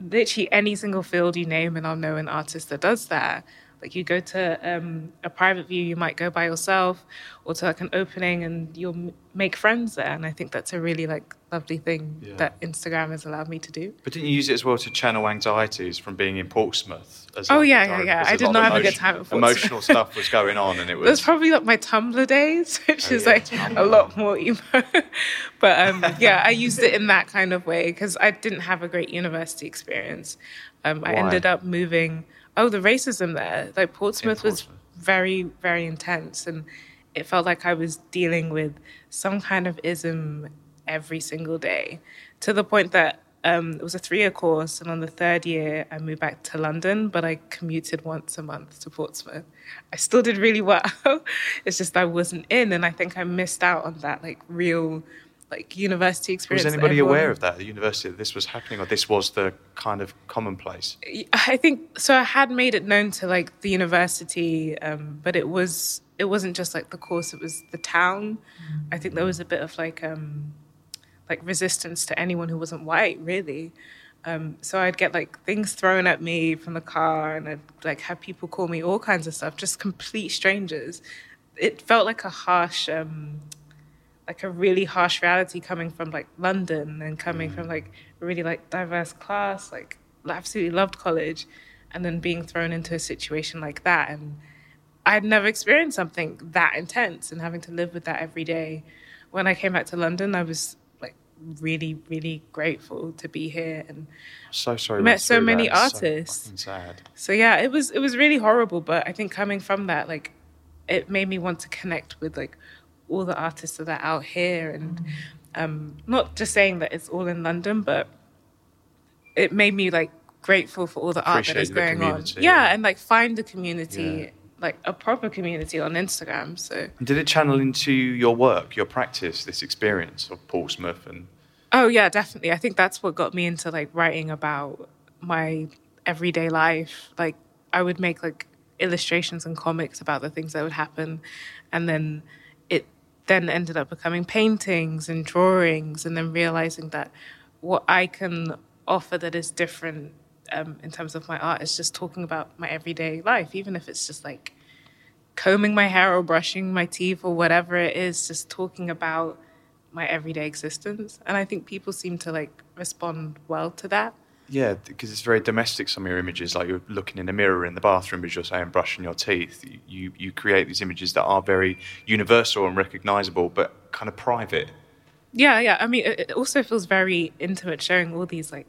Speaker 5: literally any single field you name, and I'll know an artist that does that. Like you go to um, a private view, you might go by yourself, or to like an opening, and you'll m- make friends there. And I think that's a really like lovely thing
Speaker 2: Yeah.
Speaker 5: that Instagram has allowed me to do.
Speaker 2: But didn't you use it as well to channel anxieties from being in Portsmouth? As
Speaker 5: Oh, yeah, yeah, yeah. I did not have a good time at Portsmouth.
Speaker 2: Emotional stuff was going on, and it
Speaker 5: It was
Speaker 2: was.
Speaker 5: probably like my Tumblr days, which
Speaker 2: Oh,
Speaker 5: is
Speaker 2: yeah,
Speaker 5: like
Speaker 2: Tumblr.
Speaker 5: a lot more emo. but um, yeah, I used it in that kind of way because I didn't have a great university experience. Um, I ended up moving. Oh, the racism there. Like Portsmouth, was very, very intense, and it felt like I was dealing with some kind of ism every single day, to the point that. Um, it was a three-year course, and on the third year, I moved back to London. But I commuted once a month to Portsmouth. I still did really well. it's just I wasn't in, and I think I missed out on that like real, like university experience.
Speaker 2: Was anybody
Speaker 5: everyone-
Speaker 2: aware of that at the university that this was happening, or this was the kind of commonplace?
Speaker 5: I think so. I had made it known to like the university, um, but it was it wasn't just like the course; it was the town. I think there was a bit of like um, like resistance to anyone who wasn't white, really. Um, so I'd get like things thrown at me from the car, and I'd like have people call me all kinds of stuff, just complete strangers. It felt like a harsh, um, like a really harsh reality coming from like London and coming mm. from like a really like diverse class. Like absolutely loved college, and then being thrown into a situation like that, and I'd never experienced something that intense, and having to live with that every day. When I came back to London, I was like really, really grateful to be here, and
Speaker 2: So sorry.
Speaker 5: Met so many
Speaker 2: that. So
Speaker 5: artists.
Speaker 2: sad.
Speaker 5: so yeah, it was it was really horrible. But I think coming from that, like, it made me want to connect with like all the artists that are out here, and um, not just saying that it's all in London, but it made me like grateful for all the art that is going on. Yeah,
Speaker 2: yeah.
Speaker 5: and like find the community.
Speaker 2: Yeah.
Speaker 5: like a proper community on Instagram. So
Speaker 2: did it channel into your work, your practice, this experience of Paul Portsmouth and
Speaker 5: Oh yeah, definitely. I think that's what got me into like writing about my everyday life. Like I would make like illustrations and comics about the things that would happen and then then ended up becoming paintings and drawings and then realizing that what I can offer that is different um, in terms of my art is just talking about my everyday life, even if it's just like combing my hair or brushing my teeth or whatever it is, just talking about my everyday existence. And I think people seem to like respond well to that.
Speaker 2: Yeah, because it's very domestic. Some of your images, like you're looking in a mirror in the bathroom, as you're saying, brushing your teeth. You you create these images that are very universal and recognizable, but kind of private.
Speaker 5: Yeah, yeah. I mean, it also feels very intimate showing all these like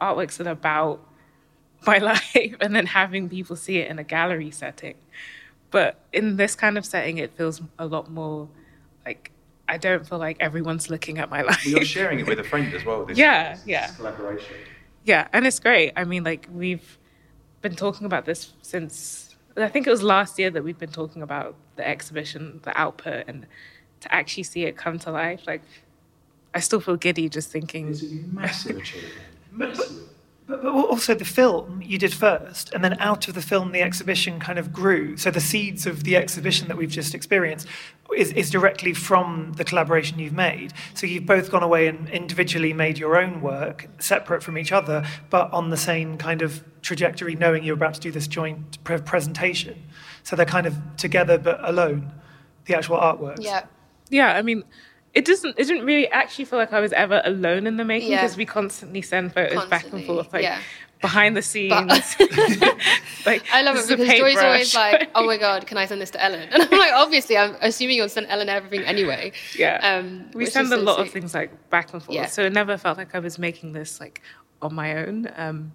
Speaker 5: artworks that are about my life and then having people see it in a gallery setting. But in this kind of setting, it feels a lot more like I don't feel like everyone's looking at my life.
Speaker 2: You're sharing it with a friend as well. This,
Speaker 5: Yeah,
Speaker 2: this
Speaker 5: yeah.
Speaker 2: collaboration.
Speaker 5: Yeah, and it's great. I mean, like we've been talking about this since I think it was last year that we've been talking about the exhibition, the output, and to actually see it come to life. Like, I still feel giddy just thinking.
Speaker 2: Massive achievement. Massive.
Speaker 3: But, but also the film you did first, and then out of the film the exhibition kind of grew. So the seeds of the exhibition that we've just experienced is, is directly from the collaboration you've made. So you've both gone away and individually made your own work, separate from each other, but on the same kind of trajectory, knowing you're about to do this joint pre- presentation. So they're kind of together but alone, the actual artworks.
Speaker 4: Yeah.
Speaker 5: Yeah, I mean, it doesn't. It didn't really actually feel like I was ever alone in the making
Speaker 4: Yeah.
Speaker 5: because we constantly send photos back and forth, like
Speaker 4: yeah.
Speaker 5: behind the scenes. like
Speaker 4: I love it because Joy's always like, "Oh my god, can I send this to Ellen?" And I'm like, "Obviously, I'm assuming you'll send Ellen everything anyway."
Speaker 5: Yeah.
Speaker 4: Um,
Speaker 5: we send a
Speaker 4: so
Speaker 5: lot of things like back and forth.
Speaker 4: Yeah.
Speaker 5: So it never felt like I was making this like on my own. Um,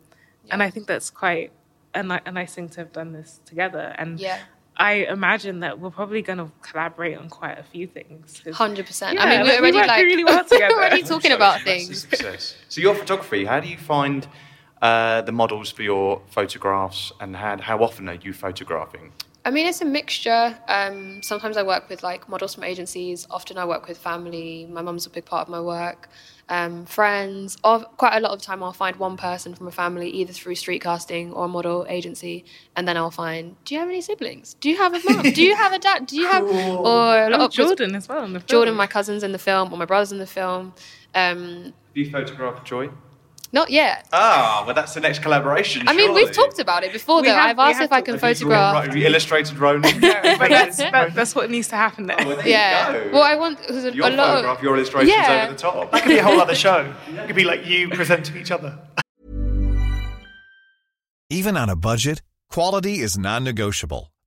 Speaker 5: And I think that's quite a, ni- a nice thing to have done this together. And
Speaker 4: Yeah.
Speaker 5: I imagine that we're probably going to collaborate on quite a few things.
Speaker 4: Hundred percent.
Speaker 5: Yeah,
Speaker 4: I mean, we're
Speaker 5: we
Speaker 4: already
Speaker 5: work
Speaker 4: like
Speaker 5: really well together.
Speaker 4: we're already talking
Speaker 2: So
Speaker 4: about things.
Speaker 2: So your photography, how do you find uh, the models for your photographs, and how, how often are you photographing?
Speaker 4: I mean, it's a mixture. Um, sometimes I work with like models from agencies. Often I work with family. My mum's a big part of my work. Um, friends. Of, quite a lot of the time, I'll find one person from a family, either through street casting or a model agency, and then I'll find, do you have any siblings? Do you have a mum? Do you have a dad? Do you have? Or a lot
Speaker 5: Oh,
Speaker 4: of
Speaker 5: Jordan as well in the film.
Speaker 4: Jordan, my cousin's in the film, or my brother's in the film. Um,
Speaker 2: Have you photographed Joy?
Speaker 4: Not yet.
Speaker 2: Ah, well, that's the next collaboration.
Speaker 4: I mean, we've talked about it before,
Speaker 5: We
Speaker 4: though.
Speaker 5: have-
Speaker 4: I've asked
Speaker 5: have
Speaker 4: if I can
Speaker 2: Have you drawn
Speaker 4: photograph.
Speaker 2: Ro- have you illustrated Ronan?
Speaker 5: but that's, that, that's what needs to happen there.
Speaker 2: Oh, well, there
Speaker 4: Yeah.
Speaker 2: You go.
Speaker 4: Well, I want because a
Speaker 2: your
Speaker 4: lot
Speaker 2: photograph,
Speaker 4: of
Speaker 2: your illustrations
Speaker 4: Yeah.
Speaker 2: over the top.
Speaker 3: That could be a whole other show. It could be like you presenting each other.
Speaker 7: Even on a budget, quality is non-negotiable.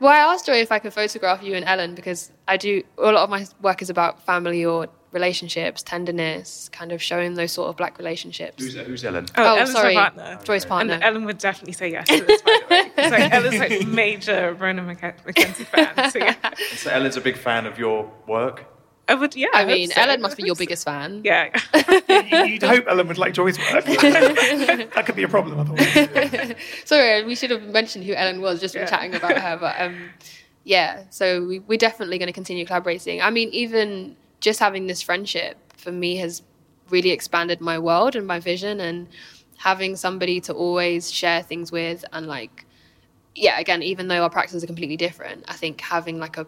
Speaker 4: Well, I asked Joy if I could photograph you and Ellen because I do a lot of my work is about family or relationships, tenderness, kind of showing those sort of black relationships.
Speaker 2: Who's, who's Ellen?
Speaker 5: Oh,
Speaker 4: Oh,
Speaker 5: Ellen's
Speaker 4: sorry.
Speaker 5: my partner.
Speaker 4: Joy's partner.
Speaker 5: And Ellen would definitely say yes to this, by the way. It's like Ellen's like major Ronan McKenzie fan. So yeah.
Speaker 2: So Ellen's a big fan of your work.
Speaker 5: I would, yeah.
Speaker 4: I
Speaker 5: hope
Speaker 4: mean,
Speaker 5: so.
Speaker 4: Ellen must be your biggest fan.
Speaker 5: Yeah.
Speaker 3: You'd hope Ellen would like Joy's work. that could be a problem otherwise.
Speaker 4: Sorry, we should have mentioned who Ellen was just from
Speaker 5: Yeah.
Speaker 4: chatting about her. But um, yeah, so we, we're definitely going to continue collaborating. I mean, even just having this friendship for me has really expanded my world and my vision, and having somebody to always share things with and like yeah, again, even though our practices are completely different, I think having like a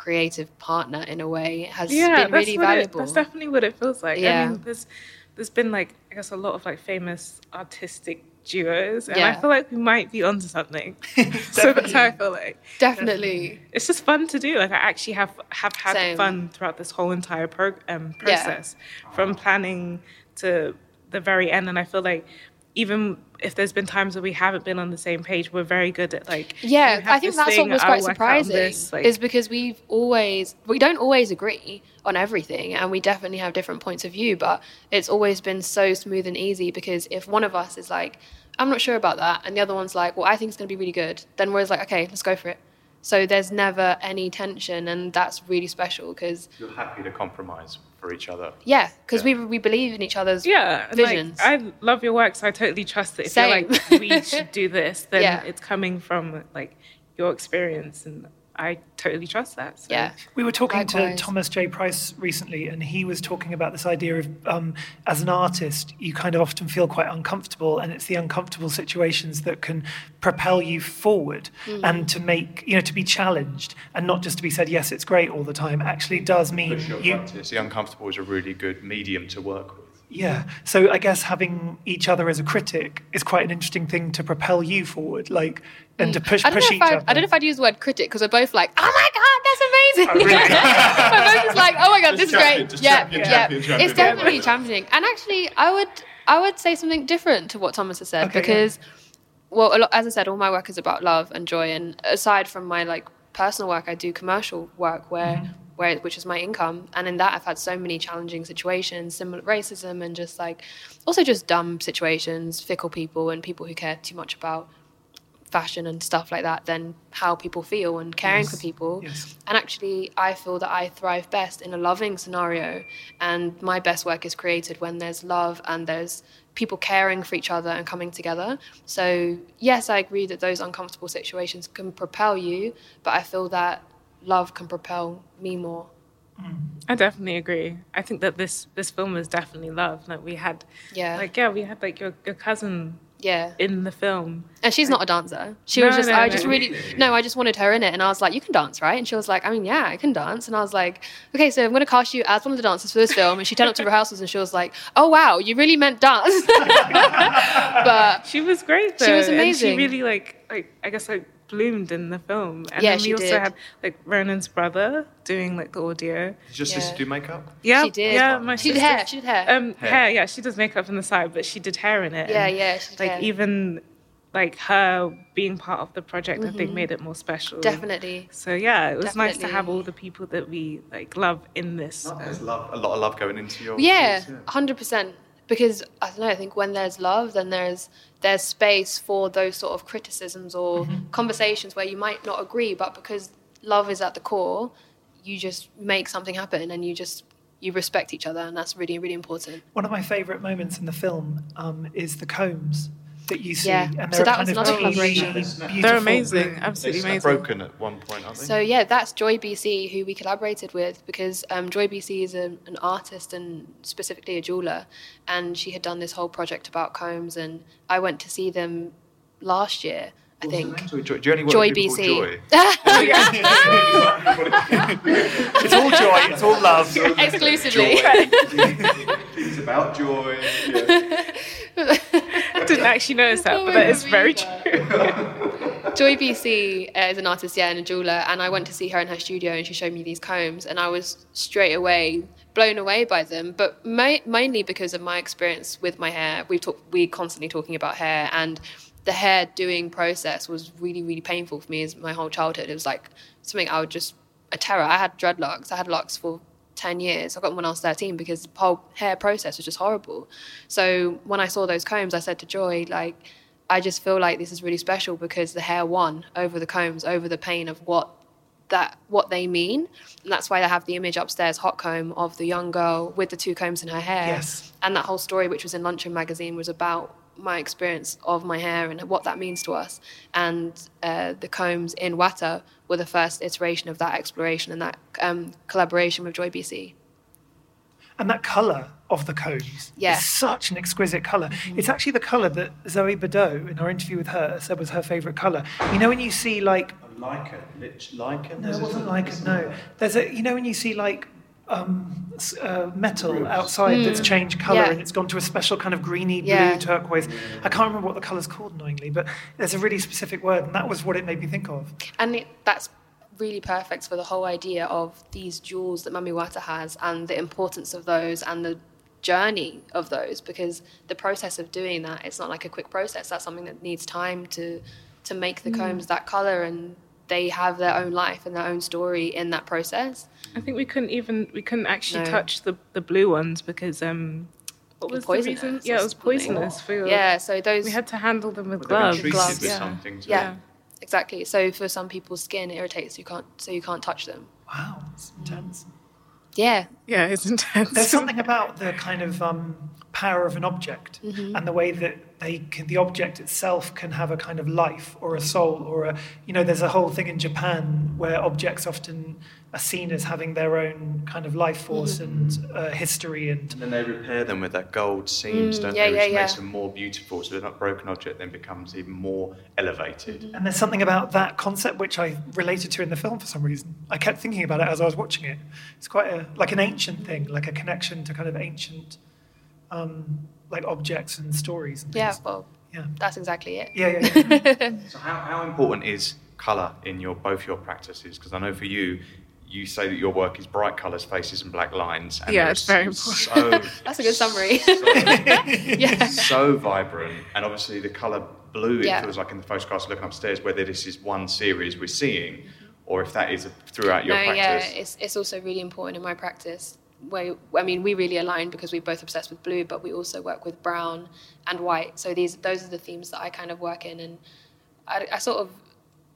Speaker 4: creative partner in a way has
Speaker 5: yeah,
Speaker 4: been really valuable.
Speaker 5: It, that's definitely what it feels like.
Speaker 4: Yeah.
Speaker 5: I mean, there's there's been like I guess a lot of like famous artistic duos, and I feel like we might be onto something. so that's how I feel like.
Speaker 4: Definitely.
Speaker 5: It's just fun to do. Like I actually have have had
Speaker 4: Same.
Speaker 5: fun throughout this whole entire pro- um,
Speaker 4: Yeah.
Speaker 5: process, from planning to the very end. And I feel like even if there's been times where we haven't been on the same page, we're very good at like
Speaker 4: Yeah, I think that's
Speaker 5: thing,
Speaker 4: what was
Speaker 5: oh,
Speaker 4: quite surprising.
Speaker 5: this, like-
Speaker 4: is because we've always we don't always agree on everything, and we definitely have different points of view. But it's always been so smooth and easy because if one of us is like, "I'm not sure about that," and the other one's like, "Well, I think it's going to be really good," then we're like, "Okay, let's go for it." So there's never any tension, and that's really special because
Speaker 2: You're happy to compromise for each other.
Speaker 4: yeah, because we we believe in each other's
Speaker 5: yeah, and, like. I love your work, so I totally trust that if
Speaker 4: Same.
Speaker 5: you're like we should do this, then
Speaker 4: Yeah.
Speaker 5: it's coming from like your experience, and I totally trust that. So.
Speaker 4: yeah,
Speaker 3: We were talking to Thomas J. Price recently, and he was talking about this idea of um, as an artist, you kind of often feel quite uncomfortable, and it's the uncomfortable situations that can propel you forward
Speaker 4: Mm.
Speaker 3: and to make, you know, to be challenged and not just to be said, yes, it's great all the time, actually does mean
Speaker 2: Push
Speaker 3: you.
Speaker 2: practice. The uncomfortable is a really good medium to work with.
Speaker 3: Yeah. So I guess having each other as a critic is quite an interesting thing to propel you forward, like, and to push
Speaker 4: Mm. I don't,
Speaker 3: push
Speaker 4: know
Speaker 3: each
Speaker 4: if I,
Speaker 3: other.
Speaker 4: I don't know if I'd use the word critic because we're both like, oh my god, that's amazing. we're both just like, oh my god, this is great.
Speaker 2: just
Speaker 4: Yeah,
Speaker 2: champion,
Speaker 4: yeah.
Speaker 2: champion, champion.
Speaker 4: It's definitely championing. And actually, I would I would say something different to what Thomas has said
Speaker 3: Okay, yeah.
Speaker 4: because, well, a lot, as I said, all my work is about love and joy. And aside from my like personal work, I do commercial work where.
Speaker 3: Mm-hmm.
Speaker 4: Where, which is my income, and in that I've had so many challenging situations, similar racism, and just like also just dumb situations, fickle people, and people who care too much about fashion and stuff like that than how people feel and caring for people.
Speaker 3: yes.
Speaker 4: And actually, I feel that I thrive best in a loving scenario. And my best work is created when there's love and there's people caring for each other and coming together. So, yes, I agree that those uncomfortable situations can propel you, but I feel that love can propel me more.
Speaker 5: I definitely agree. I think that this this film is definitely love. Like we had,
Speaker 4: Yeah.
Speaker 5: like yeah, we had like your your cousin
Speaker 4: Yeah.
Speaker 5: in the film.
Speaker 4: And she's not a dancer. She
Speaker 5: No,
Speaker 4: was just,
Speaker 5: no,
Speaker 4: I
Speaker 5: no.
Speaker 4: just really, no, I just wanted her in it. And I was like, you can dance, right? And she was like, I mean, yeah, I can dance. And I was like, okay, so I'm going to cast you as one of the dancers for this film. And she turned up to rehearsals and she was like, oh, wow, you really meant dance. but
Speaker 5: She was great. Though,
Speaker 4: She was amazing.
Speaker 5: she really like like I guess like bloomed in the film. And
Speaker 4: Yeah,
Speaker 5: then we
Speaker 4: she
Speaker 5: also
Speaker 4: did.
Speaker 5: had like Ronan's brother doing like the audio.
Speaker 2: Did your sister
Speaker 4: Yeah.
Speaker 2: do makeup?
Speaker 5: Yeah,
Speaker 4: She did.
Speaker 5: Yeah, my
Speaker 4: She did hair, she did hair.
Speaker 5: Um, hair. Yeah, she does makeup on the side, but she did hair in it.
Speaker 4: Yeah,
Speaker 5: and,
Speaker 4: yeah, she did
Speaker 5: like
Speaker 4: hair.
Speaker 5: even like her being part of the project, I think made it more special.
Speaker 4: Mm-hmm. definitely.
Speaker 5: So yeah, it was nice to have all the people that we like love in this.
Speaker 2: There's
Speaker 5: um,
Speaker 2: love, a lot of love going into your.
Speaker 4: Yeah,
Speaker 2: piece,
Speaker 4: hundred percent. Because I don't know. I think when there's love, then there's there's space for those sort of criticisms or conversations where you might not agree, but because love is at the core, you just make something happen, and you just you respect each other, and that's really really important.
Speaker 3: One of my favourite moments in the film um, is the combs that you see,
Speaker 4: Yeah,
Speaker 3: and
Speaker 4: so that was
Speaker 3: of
Speaker 4: another
Speaker 3: teeny,
Speaker 4: collaboration.
Speaker 5: They're amazing,
Speaker 3: blue.
Speaker 5: absolutely
Speaker 2: They're
Speaker 5: amazing.
Speaker 2: broken at one point, aren't they?
Speaker 4: So yeah, that's Joy BC, who we collaborated with, because um, Joy BC is a, an artist and specifically a jeweler, and she had done this whole project about combs, and I went to see them last year, I think.
Speaker 2: Joy, Joy, do you only work
Speaker 4: Joy BC.
Speaker 2: Joy?
Speaker 3: It's all joy, it's all love.
Speaker 4: Exclusively.
Speaker 2: it's about joy. yeah.
Speaker 5: I didn't actually notice that, but
Speaker 4: my
Speaker 5: that is very true.
Speaker 4: Joy BC is an artist, yeah, and a jeweler, and I went to see her in her studio, and she showed me these combs, and I was straight away blown away by them. But ma- mainly because of my experience with my hair, we talk, we're constantly talking about hair, and the hair doing process was really, really painful for me as my whole childhood. It was like something I would just a terror. I had dreadlocks. I had locks for 10 years. I got them when I was 13 because the whole hair process was just horrible. So when I saw those combs, I said to Joy, like, I just feel like this is really special because the hair won over the combs, over the pain of what that what they mean. And that's why they have the image upstairs, hot comb, of the young girl with the two combs in her hair.
Speaker 3: Yes.
Speaker 4: And that whole story, which was in Luncheon magazine, was about my experience of my hair and what that means to us. And uh, the combs in Wata were the first iteration of that exploration and that um, collaboration with Joy BC.
Speaker 3: and that color of the combs
Speaker 4: Yeah.
Speaker 3: is such an exquisite color. It's actually the color that Zoe Badeau, in our interview with her, said was her favorite color. You know, when you see like
Speaker 2: Lichen, lich, lichen.
Speaker 3: no, it wasn't like it. No, there's a you know when you see like um, uh, metal outside that's changed color
Speaker 4: Hmm. Yeah.
Speaker 3: and it's gone to a special kind of greeny blue
Speaker 4: Yeah.
Speaker 3: turquoise. I can't remember what the color's called annoyingly, but there's a really specific word, and that was what it made me think of.
Speaker 4: and it, that's really perfect for the whole idea of these jewels that Mami Wata has and the importance of those and the journey of those because the process of doing that it's not like a quick process that's something that needs time to to make the combs that color and they have their own life and their own story in that process
Speaker 5: I think we couldn't even we couldn't actually
Speaker 4: No.
Speaker 5: touch the the blue ones because um what was the
Speaker 4: poisonous
Speaker 5: reason? Yeah, it was poisonous for your,
Speaker 4: yeah so those
Speaker 5: We had to handle them with
Speaker 2: They've
Speaker 5: gloves.
Speaker 2: treated
Speaker 4: gloves,
Speaker 2: with
Speaker 4: yeah.
Speaker 2: something. to-
Speaker 4: yeah exactly so for some people's skin irritates you can't so you can't touch them
Speaker 3: Wow, it's intense.
Speaker 4: yeah
Speaker 5: Yeah, it's intense.
Speaker 3: There's something about the kind of um, power of an object
Speaker 4: Mm-hmm.
Speaker 3: and the way that they can, the object itself can have a kind of life or a soul or a, you know, there's a whole thing in Japan where objects often are seen as having their own kind of life force
Speaker 4: Mm-hmm.
Speaker 3: and uh, history and
Speaker 2: And then they repair them with that gold seams, don't
Speaker 4: Mm, yeah,
Speaker 2: they? Which
Speaker 4: yeah, yeah.
Speaker 2: makes them more beautiful. So that broken object then becomes even more elevated.
Speaker 4: Mm-hmm.
Speaker 3: And there's something about that concept which I related to in the film for some reason. I kept thinking about it as I was watching it. It's quite a like an ancient thing, like a connection to kind of ancient, um, like objects and stories. And
Speaker 4: yeah well
Speaker 3: yeah,
Speaker 4: that's exactly it
Speaker 3: yeah, yeah. yeah.
Speaker 2: So how, how important is colour in your both your practices? Because I know for you, you say that your work is bright colours, faces, and black lines. And
Speaker 5: Yeah, it's very
Speaker 2: So,
Speaker 4: that's a good summary
Speaker 2: yeah. so vibrant, and obviously the colour blue. It
Speaker 4: Yeah.
Speaker 2: feels like in the photographs looking upstairs, whether this is one series we're seeing, or if that is throughout your
Speaker 4: no,
Speaker 2: practice.
Speaker 4: yeah, it's it's also really important in my practice. Where I mean, we really align because we're both obsessed with blue, but we also work with brown and white. So these those are the themes that I kind of work in, and I, I sort of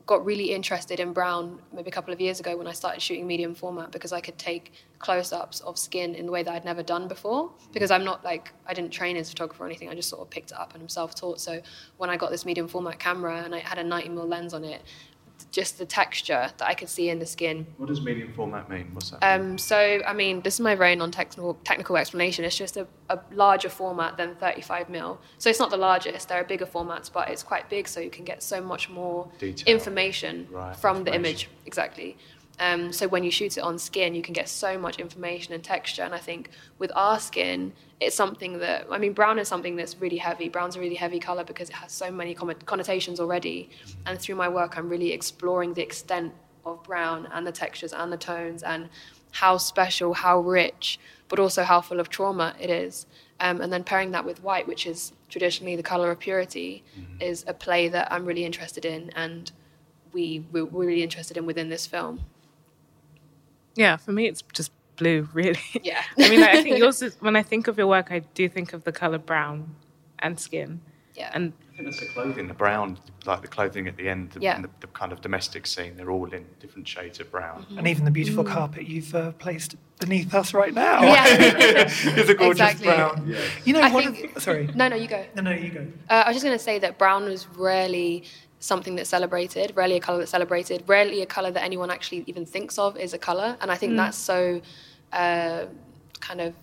Speaker 4: got really interested in brown maybe a couple of years ago when I started shooting medium format because I could take close-ups of skin in the way that I'd never done before. Because I'm not like I didn't train as a photographer or anything I just sort of picked it up and I'm self-taught. So when I got this medium format camera and I had a 90mm lens on it just the texture that I could see in the skin
Speaker 2: what does medium format mean? What's that?
Speaker 4: um, so, I mean, this is my very non-technical technical explanation. It's just a, a larger format than 35 mil. So it's not the largest. There are bigger formats, but it's quite big, so you can get so much more
Speaker 2: Detail.
Speaker 4: information
Speaker 2: Right,
Speaker 4: from the image. Exactly. Um, so when you shoot it on skin, you can get so much information and texture. And I think with our skin, it's something that I mean, brown is something that's really heavy. Brown's a really heavy color because it has so many connotations already. And through my work, I'm really exploring the extent of brown and the textures and the tones and how special, how rich, but also how full of trauma it is. Um, and then pairing that with white, which is traditionally the color of purity, is a play that I'm really interested in and we we're really interested in within this film.
Speaker 5: Yeah, for me, it's just blue, really.
Speaker 4: Yeah.
Speaker 5: I mean, I think yours is, when I think of your work, I do think of the color brown and skin.
Speaker 4: Yeah.
Speaker 5: And
Speaker 2: I think that's the clothing, the brown, like the clothing at the end, the,
Speaker 4: Yeah.
Speaker 2: the, the kind of domestic scene. They're all in different shades of brown.
Speaker 3: and even the beautiful carpet you've uh, placed beneath us right now.
Speaker 4: Mm. Yeah.
Speaker 3: is a gorgeous
Speaker 4: Exactly.
Speaker 3: brown. You know,
Speaker 4: I
Speaker 3: one
Speaker 4: think-
Speaker 3: of, sorry.
Speaker 4: No, no, you go.
Speaker 3: No, no, you go.
Speaker 4: Uh, I was just going to say that brown was rarely something that's celebrated, rarely a color that's celebrated, rarely a color that anyone actually even thinks of is a color. And I think that's so uh, kind of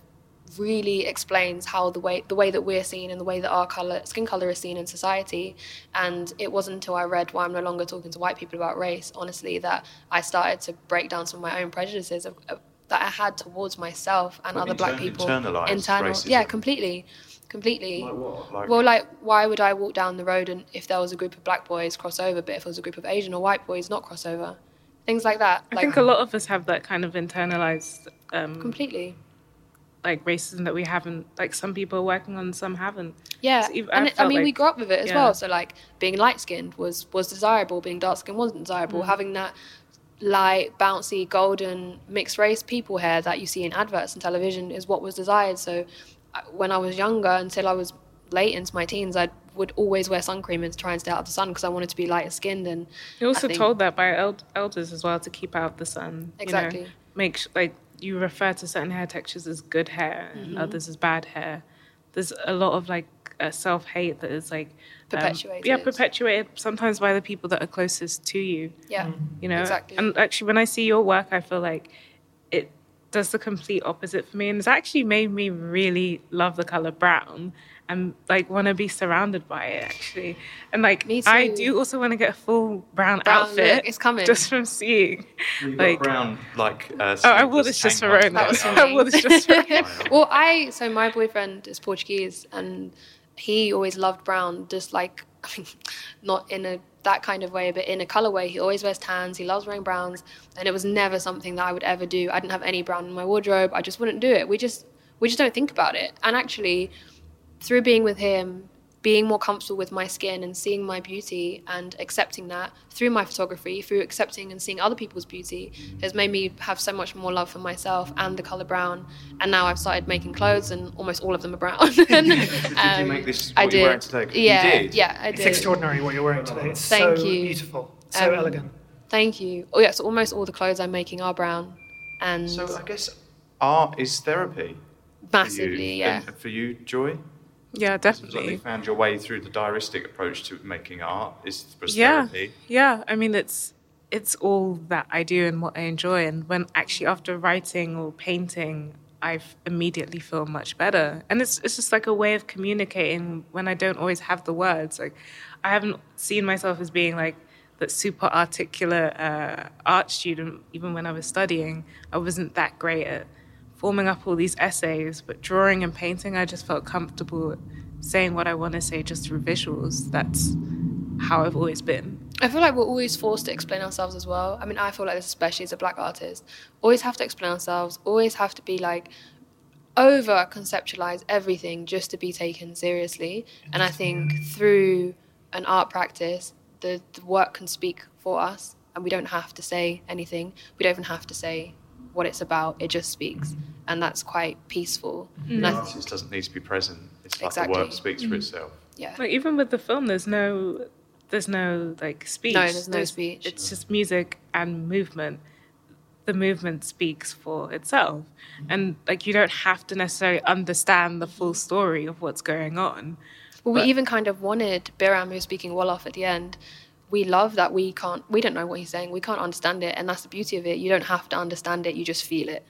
Speaker 4: really explains how the way the way that we're seen and the way that our color skin color is seen in society and it wasn't until i read why i'm no longer talking to white people about race honestly that i started to break down some of my own prejudices of, of, that i had towards myself and
Speaker 2: Like
Speaker 4: other black people
Speaker 2: internalized
Speaker 4: internal
Speaker 2: racism.
Speaker 4: yeah completely completely
Speaker 2: Like what? Like-
Speaker 4: well like why would i walk down the road and if there was a group of black boys cross over but if there was a group of asian or white boys not cross over things like that
Speaker 5: I
Speaker 4: like
Speaker 5: think a lot of us have that kind of internalized, um,
Speaker 4: completely
Speaker 5: like racism that we haven't. Like some people are working on, some haven't.
Speaker 4: Yeah,
Speaker 5: So even-
Speaker 4: and
Speaker 5: I
Speaker 4: it, I
Speaker 5: felt
Speaker 4: mean, we grew up with it as
Speaker 5: yeah.
Speaker 4: well. So like, being light skinned was was desirable. Being dark skinned wasn't desirable.
Speaker 5: Mm.
Speaker 4: Having that light, bouncy, golden, mixed race people hair that you see in adverts and television is what was desired. So I- when I was younger, until I was late into my teens, I would always wear sun cream and try and stay out of the sun because I wanted to be lighter skinned. And
Speaker 5: You're also
Speaker 4: think-
Speaker 5: told that by el- elders as well to keep out the sun. you know.
Speaker 4: Exactly.
Speaker 5: make sh- like you refer to certain hair textures as good hair
Speaker 4: Mm-hmm.
Speaker 5: and others as bad hair. There's a lot of like uh, self hate that is like um,
Speaker 4: Perpetuated.
Speaker 5: yeah, perpetuated sometimes by the people that are closest to you.
Speaker 4: yeah,
Speaker 5: You know,
Speaker 4: Exactly.
Speaker 5: and actually, when I see your work, I feel like it does the complete opposite for me, and it's actually made me really love the color brown and like want to be surrounded by it actually. And like
Speaker 4: Me
Speaker 5: I do also want to get a full brown,
Speaker 4: Brown
Speaker 5: outfit.
Speaker 4: look, it's coming.
Speaker 5: just from seeing.
Speaker 2: You've
Speaker 5: like
Speaker 2: got brown, like. Uh,
Speaker 5: oh, I wore
Speaker 2: sleeveless
Speaker 5: this just for
Speaker 2: tank
Speaker 5: Ronan.
Speaker 4: was for
Speaker 5: I
Speaker 4: me.
Speaker 5: wore this just for him.
Speaker 4: well, I so my boyfriend is Portuguese, and he always loved brown. Just like, I mean, not in a that kind of way, but in a colorway. He always wears tans. He loves wearing browns, and it was never something that I would ever do. I didn't have any brown in my wardrobe. I just wouldn't do it. We just we just don't think about it. And actually, through being with him, being more comfortable with my skin and seeing my beauty and accepting that through my photography, through accepting and seeing other people's beauty, has made me have so much more love for myself and the color brown. And now I've started making clothes, and almost all of them are brown. And,
Speaker 2: Did you
Speaker 4: um,
Speaker 2: make this?
Speaker 4: I did.
Speaker 2: you're wearing today? You
Speaker 4: Yeah,
Speaker 2: did?
Speaker 4: yeah, I did.
Speaker 3: It's extraordinary what you're wearing today. It's
Speaker 4: Thank
Speaker 3: so
Speaker 4: you.
Speaker 3: beautiful, so
Speaker 4: Um,
Speaker 3: elegant.
Speaker 4: Thank you. Oh yeah, so almost all the clothes I'm making are brown, and
Speaker 2: So I guess art is therapy. for
Speaker 4: massively,
Speaker 2: you.
Speaker 4: yeah.
Speaker 2: And for you, Joy?
Speaker 5: Yeah,
Speaker 2: like you
Speaker 5: definitely.
Speaker 2: found your way through the diaristic approach to making art. Is
Speaker 5: yeah yeah. I mean it's it's all that i do and what i enjoy. And when actually after writing or painting i immediately feel much better. And it's it's just like a way of communicating when i don't always have the words. Like i haven't seen myself as being like that super articulate uh, art student even when i was studying. I wasn't that great at forming up all these essays but drawing and painting i just felt comfortable saying what i want to say just through visuals that's how I've always been.
Speaker 4: I feel like we're always forced to explain ourselves as well. I mean, I feel like this especially as a black artist. Always have to explain ourselves, always have to be like over conceptualize everything just to be taken seriously. And I think through an art practice, the, the work can speak for us and we don't have to say anything. We don't even have to say what it's about, it just speaks. And that's quite peaceful. Mm. And
Speaker 2: The artist doesn't need to be present. It's like
Speaker 4: Exactly.
Speaker 2: the work speaks for mm. itself.
Speaker 4: yeah.
Speaker 5: Like even with the film, there's no, there's no like speech.
Speaker 4: No, there's no speech.
Speaker 5: It's just music and movement. The movement speaks for itself, and like you don't have to necessarily understand the full story of what's going on.
Speaker 4: Well, we even kind of wanted Biram, who's speaking Wolof at the end. We love that we can't, we don't know what he's saying. We can't understand it, and that's the beauty of it. You don't have to understand it; you just feel it.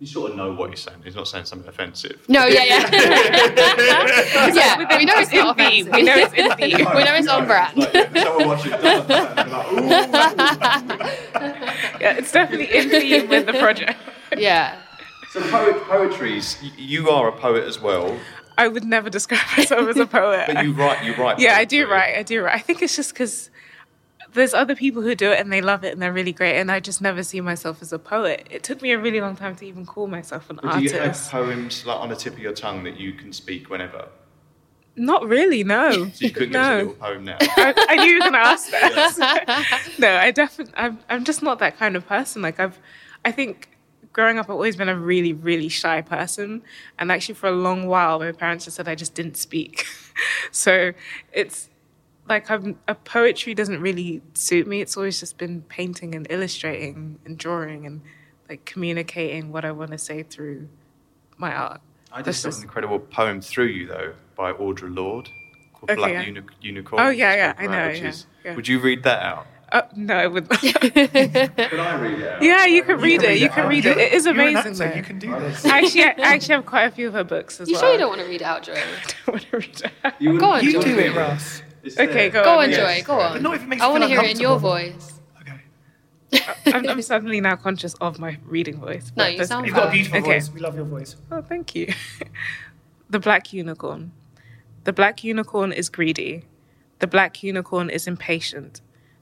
Speaker 2: You sort of know what he's saying. He's not saying something offensive.
Speaker 4: No, yeah, yeah, yeah. We know it's not
Speaker 5: in theme.
Speaker 4: offensive.
Speaker 5: We know it's in theme.
Speaker 4: we know it's on brand.
Speaker 2: someone watching doesn't like,
Speaker 5: Yeah, it's definitely in theme with the project.
Speaker 4: yeah.
Speaker 2: So poet, poetry's. You are a poet as well,
Speaker 5: I would never describe myself as a poet.
Speaker 2: but you write. You write.
Speaker 5: yeah, I do write. I do write. I think it's just because there's other people who do it and they love it and they're really great, and I just never see myself as a poet. It took me a really long time to even call myself an
Speaker 2: But do you have poems like on the tip of your tongue that you can speak whenever?
Speaker 5: Not really, no.
Speaker 2: So you couldn't give us a
Speaker 5: no.
Speaker 2: little poem now.
Speaker 5: I, I knew you were going to ask that. no, I definitely, I'm, I'm just not that kind of person. Like I've, I think growing up, I've always been a really, really shy person. And actually for a long while, my parents just said I just didn't speak. so it's like I'm, a poetry doesn't really suit me. It's always just been painting and illustrating and drawing and like communicating what I want to say through my art.
Speaker 2: I just saw an incredible poem through you though by Audre Lorde called
Speaker 5: Okay,
Speaker 2: Black
Speaker 5: yeah.
Speaker 2: Uni- Unicorn.
Speaker 5: Oh, yeah, yeah, I know,
Speaker 2: which
Speaker 5: yeah,
Speaker 2: is-
Speaker 5: yeah.
Speaker 2: Would you read that out?
Speaker 5: Oh, no, I would not.
Speaker 2: Could I read it
Speaker 5: yeah, you can read it. You can read it. It is
Speaker 3: You're an
Speaker 5: amazing.
Speaker 3: actor,
Speaker 5: though.
Speaker 3: You can do this.
Speaker 5: Actually, I I actually have quite a few of her books as
Speaker 4: You
Speaker 5: well.
Speaker 4: sure you don't want to read it out, Joy?
Speaker 5: don't want to read it.
Speaker 2: You
Speaker 4: Go on,
Speaker 3: You
Speaker 4: Joy.
Speaker 3: do it, Russ.
Speaker 5: Okay, go,
Speaker 4: Go
Speaker 5: on.
Speaker 4: on,
Speaker 2: Yes.
Speaker 4: Joy. Go on.
Speaker 3: But not if it makes
Speaker 4: I want to hear it in your voice.
Speaker 3: Okay.
Speaker 5: I'm, I'm suddenly now conscious of my reading voice.
Speaker 4: No,
Speaker 5: but
Speaker 4: you sound
Speaker 3: You've got a beautiful
Speaker 5: Okay.
Speaker 3: voice. We love your voice.
Speaker 5: Oh, thank you. the black unicorn. The black unicorn is greedy. The black unicorn is impatient.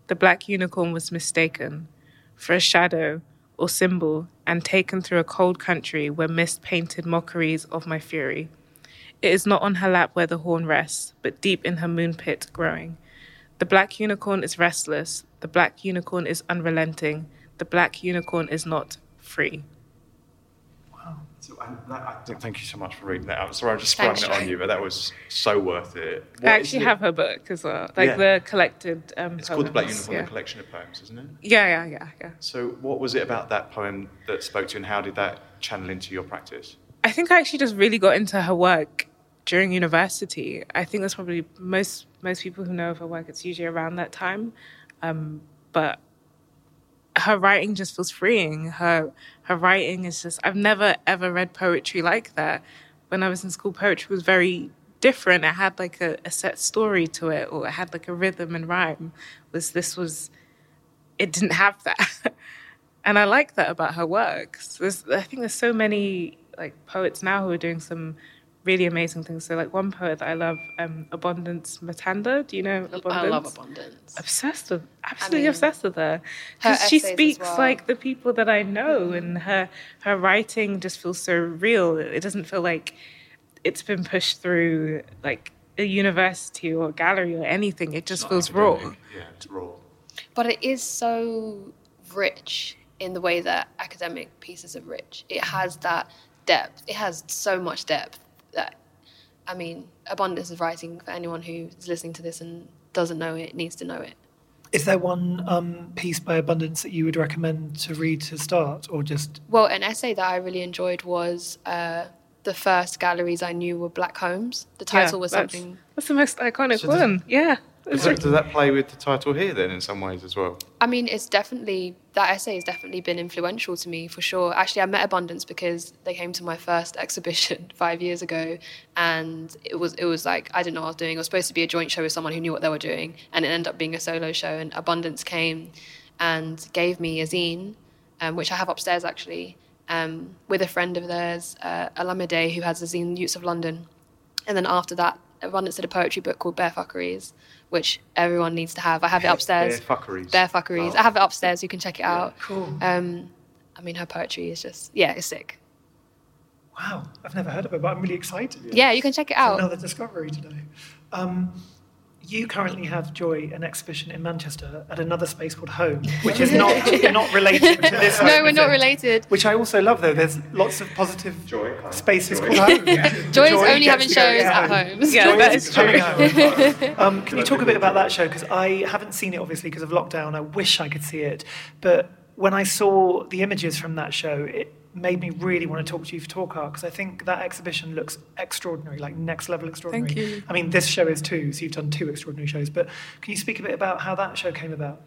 Speaker 5: The black unicorn was mistaken for a shadow or symbol and taken through a cold country where mist painted mockeries of my fury. It is not on her lap where the horn rests, but deep in her moon pit growing. The black unicorn is restless. The black unicorn is unrelenting. The black unicorn is not free.
Speaker 2: So, that, I thank you so much for reading that out. Sorry, I just
Speaker 4: Thanks,
Speaker 2: sprung it on you, but that was so worth it.
Speaker 5: I
Speaker 2: What is
Speaker 5: actually
Speaker 2: it?
Speaker 5: have her book as well, like
Speaker 2: Yeah.
Speaker 5: the collected. Um,
Speaker 2: It's called The Black Unicorn,
Speaker 5: yeah.
Speaker 2: the collection of poems, isn't it?
Speaker 5: Yeah, yeah, yeah, yeah.
Speaker 2: So, what was it about that poem that spoke to you, and how did that channel into your practice?
Speaker 5: I think I actually just really got into her work during university. I think that's probably most most people who know of her work. It's usually around that time, um, but her writing just feels freeing. Her her writing is just I've never ever read poetry like that. When I was in school, poetry was very different. It had like a, a set story to it, or it had like a rhythm and rhyme. Was this was it didn't have that, and I like that about her works. There's, I think there's so many like poets now who are doing some really amazing things. So like one poet that I love, um, Abondance Matanda. Do you know Abondance?
Speaker 4: I love Abondance.
Speaker 5: Obsessed with, absolutely
Speaker 4: mean,
Speaker 5: obsessed with her.
Speaker 4: her
Speaker 5: Because she speaks
Speaker 4: well.
Speaker 5: like the people that I know, and her her writing just feels so real. It doesn't feel like it's been pushed through like a university or a gallery or anything. It just feels raw.
Speaker 2: Yeah, it's raw.
Speaker 4: But it is so rich in the way that academic pieces are rich. It has that depth. It has so much depth that, I mean, Abondance is writing for anyone who's listening to this and doesn't know it, needs to know it.
Speaker 3: Is there one um, piece by Abondance that you would recommend to read to start, or just
Speaker 4: Well, an essay that I really enjoyed was uh, the first galleries I knew were black homes. The title
Speaker 5: Yeah,
Speaker 4: was
Speaker 5: that's-
Speaker 4: something.
Speaker 5: That's the most iconic
Speaker 2: So does-
Speaker 5: one. Yeah.
Speaker 2: Does that, does that play with the title here then in some ways as well?
Speaker 4: I mean, it's definitely that essay has definitely been influential to me for sure. Actually, I met Abondance because they came to my first exhibition five years ago, and it was it was like I didn't know what I was doing. It was supposed to be a joint show with someone who knew what they were doing, and it ended up being a solo show. And Abondance came and gave me a zine, um, which I have upstairs actually, um, with a friend of theirs, uh, Alamide, who has a zine, Utes of London. And then after that, Abondance did a poetry book called Bare Fuckeries, which everyone needs to have. I have it upstairs.
Speaker 2: Bare Fuckeries?
Speaker 4: Bare Fuckeries.
Speaker 2: Oh.
Speaker 4: I have it upstairs. You can check it out.
Speaker 3: Cool.
Speaker 4: Um, I mean, her poetry is just yeah, it's sick.
Speaker 3: wow? I've never heard of it, but I'm really excited.
Speaker 4: Yeah, you can check it
Speaker 3: It's
Speaker 4: out.
Speaker 3: Another discovery today. Um, you currently have Joy an exhibition in Manchester at another space called Home, which is not not related to this.
Speaker 4: No,
Speaker 3: home,
Speaker 4: we're not
Speaker 3: it?
Speaker 4: related.
Speaker 3: Which I also love, though. There's lots of positive Joy, spaces called Home.
Speaker 4: Joy's
Speaker 3: Joy
Speaker 4: is
Speaker 3: only
Speaker 4: having shows
Speaker 3: to
Speaker 4: at
Speaker 3: home.
Speaker 4: homes.
Speaker 5: Yeah,
Speaker 3: Joy
Speaker 5: that
Speaker 3: is
Speaker 5: is true.
Speaker 3: Um, can you talk a bit about that show? Because I haven't seen it, obviously, because of lockdown. I wish I could see it. But when I saw the images from that show, it made me really want to talk to you for Talk Art because I think that exhibition looks extraordinary, like next level extraordinary.
Speaker 5: Thank you.
Speaker 3: I mean, this show is too, so you've done two extraordinary shows. But can you speak a bit about how that show came about?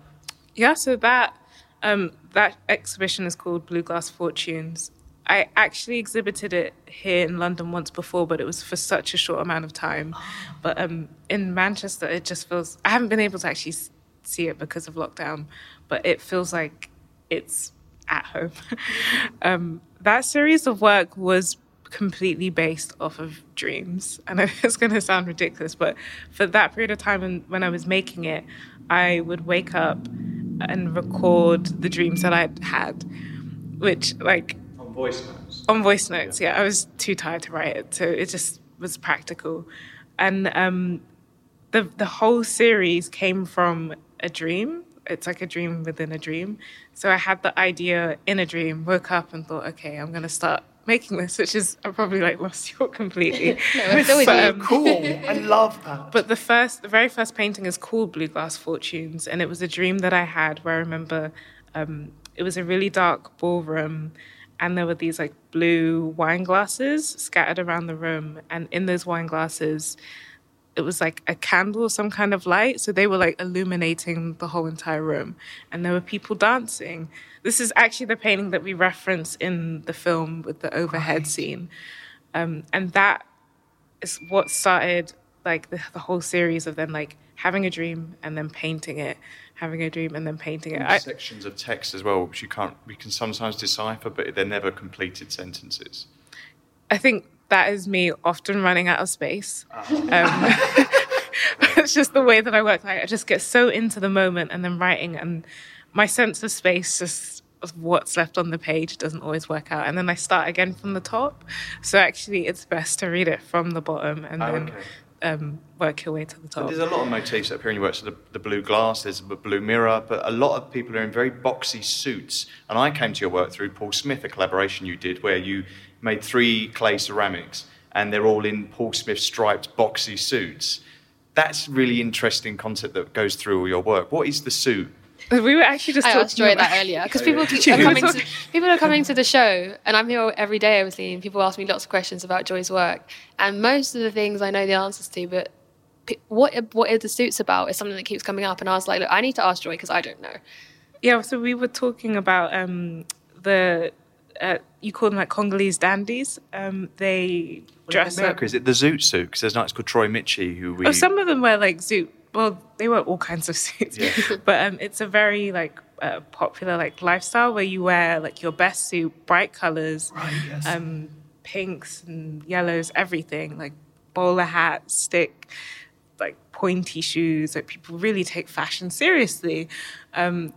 Speaker 5: Yeah, so that um, that exhibition is called Blue Glass Fortunes. I actually exhibited it here in London once before, but it was for such a short amount of time. But um, in Manchester, it just feels I haven't been able to actually see it because of lockdown, but it feels like it's at home. um, that series of work was completely based off of dreams. And it's going to sound ridiculous, but for that period of time when, when I was making it, I would wake up and record the dreams that I'd had, which, like,
Speaker 2: On voice notes.
Speaker 5: on voice notes, yeah. I was too tired to write it, so it just was practical. And um, the the whole series came from a dream. It's like a dream within a dream. So I had the idea in a dream, woke up and thought, okay, I'm gonna start making this, which is I probably like lost you completely.
Speaker 4: No, I'm still with
Speaker 5: But, um,
Speaker 3: Cool. I love that.
Speaker 5: but the first, the very first painting is called Blue Glass Fortunes, and it was a dream that I had where I remember um, it was a really dark ballroom, and there were these like blue wine glasses scattered around the room, and in those wine glasses, it was like a candle or some kind of light, so they were like illuminating the whole entire room, and there were people dancing. This is actually the painting that we reference in the film with the overhead scene, um, and that is what started like the, the whole series of then like having a dream and then painting it, having a dream and then painting it. I,
Speaker 2: sections of text as well, which you can't, we can sometimes decipher, but they're never completed sentences.
Speaker 5: I think that is me often running out of space. Um, it's just the way that I work. Like I just get so into the moment and then writing, and my sense of space just of what's left on the page doesn't always work out. And then I start again from the top. So actually, it's best to read it from the bottom and
Speaker 2: Oh,
Speaker 5: then
Speaker 2: okay.
Speaker 5: um, work your way to the top.
Speaker 2: There's a lot of motifs that appear in your work. So the, the blue glass, there's the blue mirror, but a lot of people are in very boxy suits. And I came to your work through Paul Smith, a collaboration you did where you made three clay ceramics and they're all in Paul Smith striped boxy suits. That's really interesting concept that goes through all your work. What is the suit?
Speaker 5: We were actually just
Speaker 4: I
Speaker 5: talking
Speaker 4: asked Joy
Speaker 5: about
Speaker 4: that earlier because people keep, are coming to people are coming to the show, and I'm here every day, obviously, and people ask me lots of questions about Joy's work, and most of the things I know the answers to, but what what are the suits about is something that keeps coming up, and I was like, look, I need to ask Joy because I don't know.
Speaker 5: Yeah, so we were talking about um, the uh, you call them like Congolese dandies. Um, they dress up.
Speaker 2: Is it the Zoot suit? Because there's an artist called Troy Michie who we.
Speaker 5: Oh, some of them wear like zoot. Well, they wear all kinds of suits,
Speaker 2: Yeah.
Speaker 5: but um, it's a very like uh, popular like lifestyle where you wear like your best suit, bright colors,
Speaker 3: Right, yes.
Speaker 5: um, pinks and yellows, everything like bowler hat, stick, like pointy shoes. Like people really take fashion seriously. Um,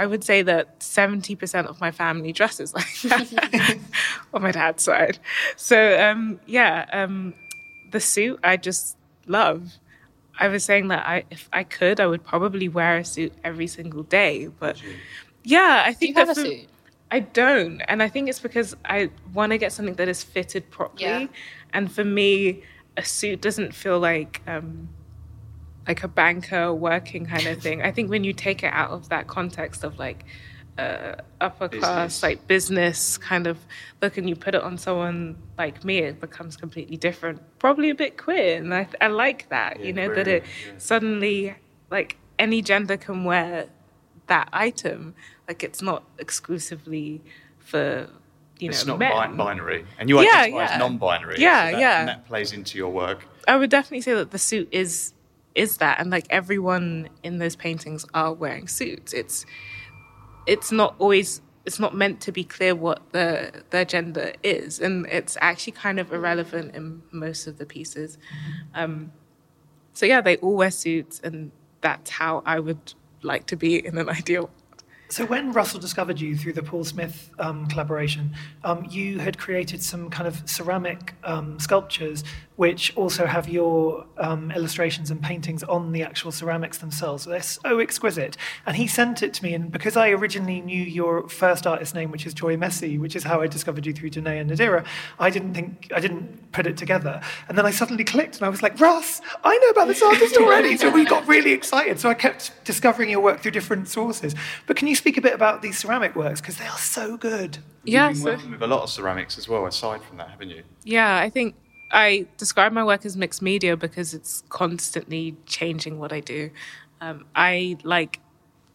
Speaker 5: I would say that 70% of my family dresses like that on my dad's side. So, um, yeah, um, the suit I just love. I was saying that I, if I could, I would probably wear a suit every single day. But yeah, I
Speaker 4: Do
Speaker 5: think
Speaker 4: you have a
Speaker 5: that for-
Speaker 4: suit?
Speaker 5: I don't, and I think it's because I want to get something that is fitted properly.
Speaker 4: Yeah.
Speaker 5: And for me, a suit doesn't feel like um, like a banker working kind of thing. I think when you take it out of that context of like uh, upper class,
Speaker 2: Business.
Speaker 5: like business kind of look, and you put it on someone like me, it becomes completely different. Probably a bit queer, and I, I like that. you know that it suddenly like any gender can wear that item. Like it's not exclusively for you know,
Speaker 2: It's
Speaker 5: know
Speaker 2: not
Speaker 5: men.
Speaker 2: binary, and you
Speaker 5: Yeah,
Speaker 2: identify
Speaker 5: yeah.
Speaker 2: as non-binary.
Speaker 5: Yeah,
Speaker 2: so that,
Speaker 5: yeah.
Speaker 2: And that plays into your work.
Speaker 5: I would definitely say that the suit is is that, and like everyone in those paintings are wearing suits. It's it's not always it's not meant to be clear what the their gender is, and it's actually kind of irrelevant in most of the pieces. Um, so yeah, they all wear suits, and that's how I would like to be in an ideal.
Speaker 3: So when Russell discovered you through the Paul Smith um, collaboration, um, you had created some kind of ceramic um, sculptures, which also have your um, illustrations and paintings on the actual ceramics themselves. They're so exquisite. And he sent it to me, and because I originally knew your first artist name, which is Joy Miessi, which is how I discovered you through Danae and Nadira, I didn't think I didn't put it together. And then I suddenly clicked, and I was like, Russ, I know about this artist already. so we got really excited. So I kept discovering your work through different sources. But can you speak a bit about these ceramic works because they are so good?
Speaker 5: Yeah,
Speaker 2: You've been
Speaker 5: so-
Speaker 2: working with a lot of ceramics as well, aside from that, haven't you?
Speaker 5: Yeah, I think I describe my work as mixed media because it's constantly changing what I do. Um, I like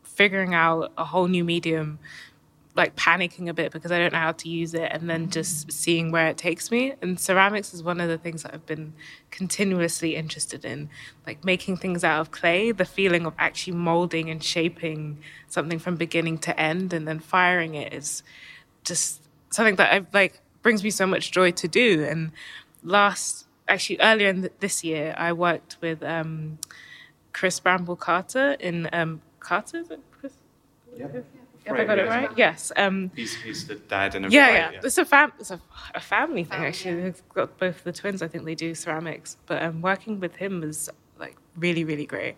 Speaker 5: figuring out a whole new medium, like panicking a bit because I don't know how to use it, and then just seeing where it takes me. And ceramics is one of the things that I've been continuously interested in, like making things out of clay, the feeling of actually molding and shaping something from beginning to end, and then firing it is just something that I like brings me so much joy to do. And last, actually earlier in th- this year, I worked with um, Chris Bramble Carter in um, Carter. Is it Chris? Have I got it right? Yes. Um,
Speaker 2: He's, he's the dad and a
Speaker 5: yeah,
Speaker 2: brother,
Speaker 5: yeah. It's a fam. It's a, a family thing actually. They've got both the twins. I think they do ceramics, but um, working with him was like really, really great.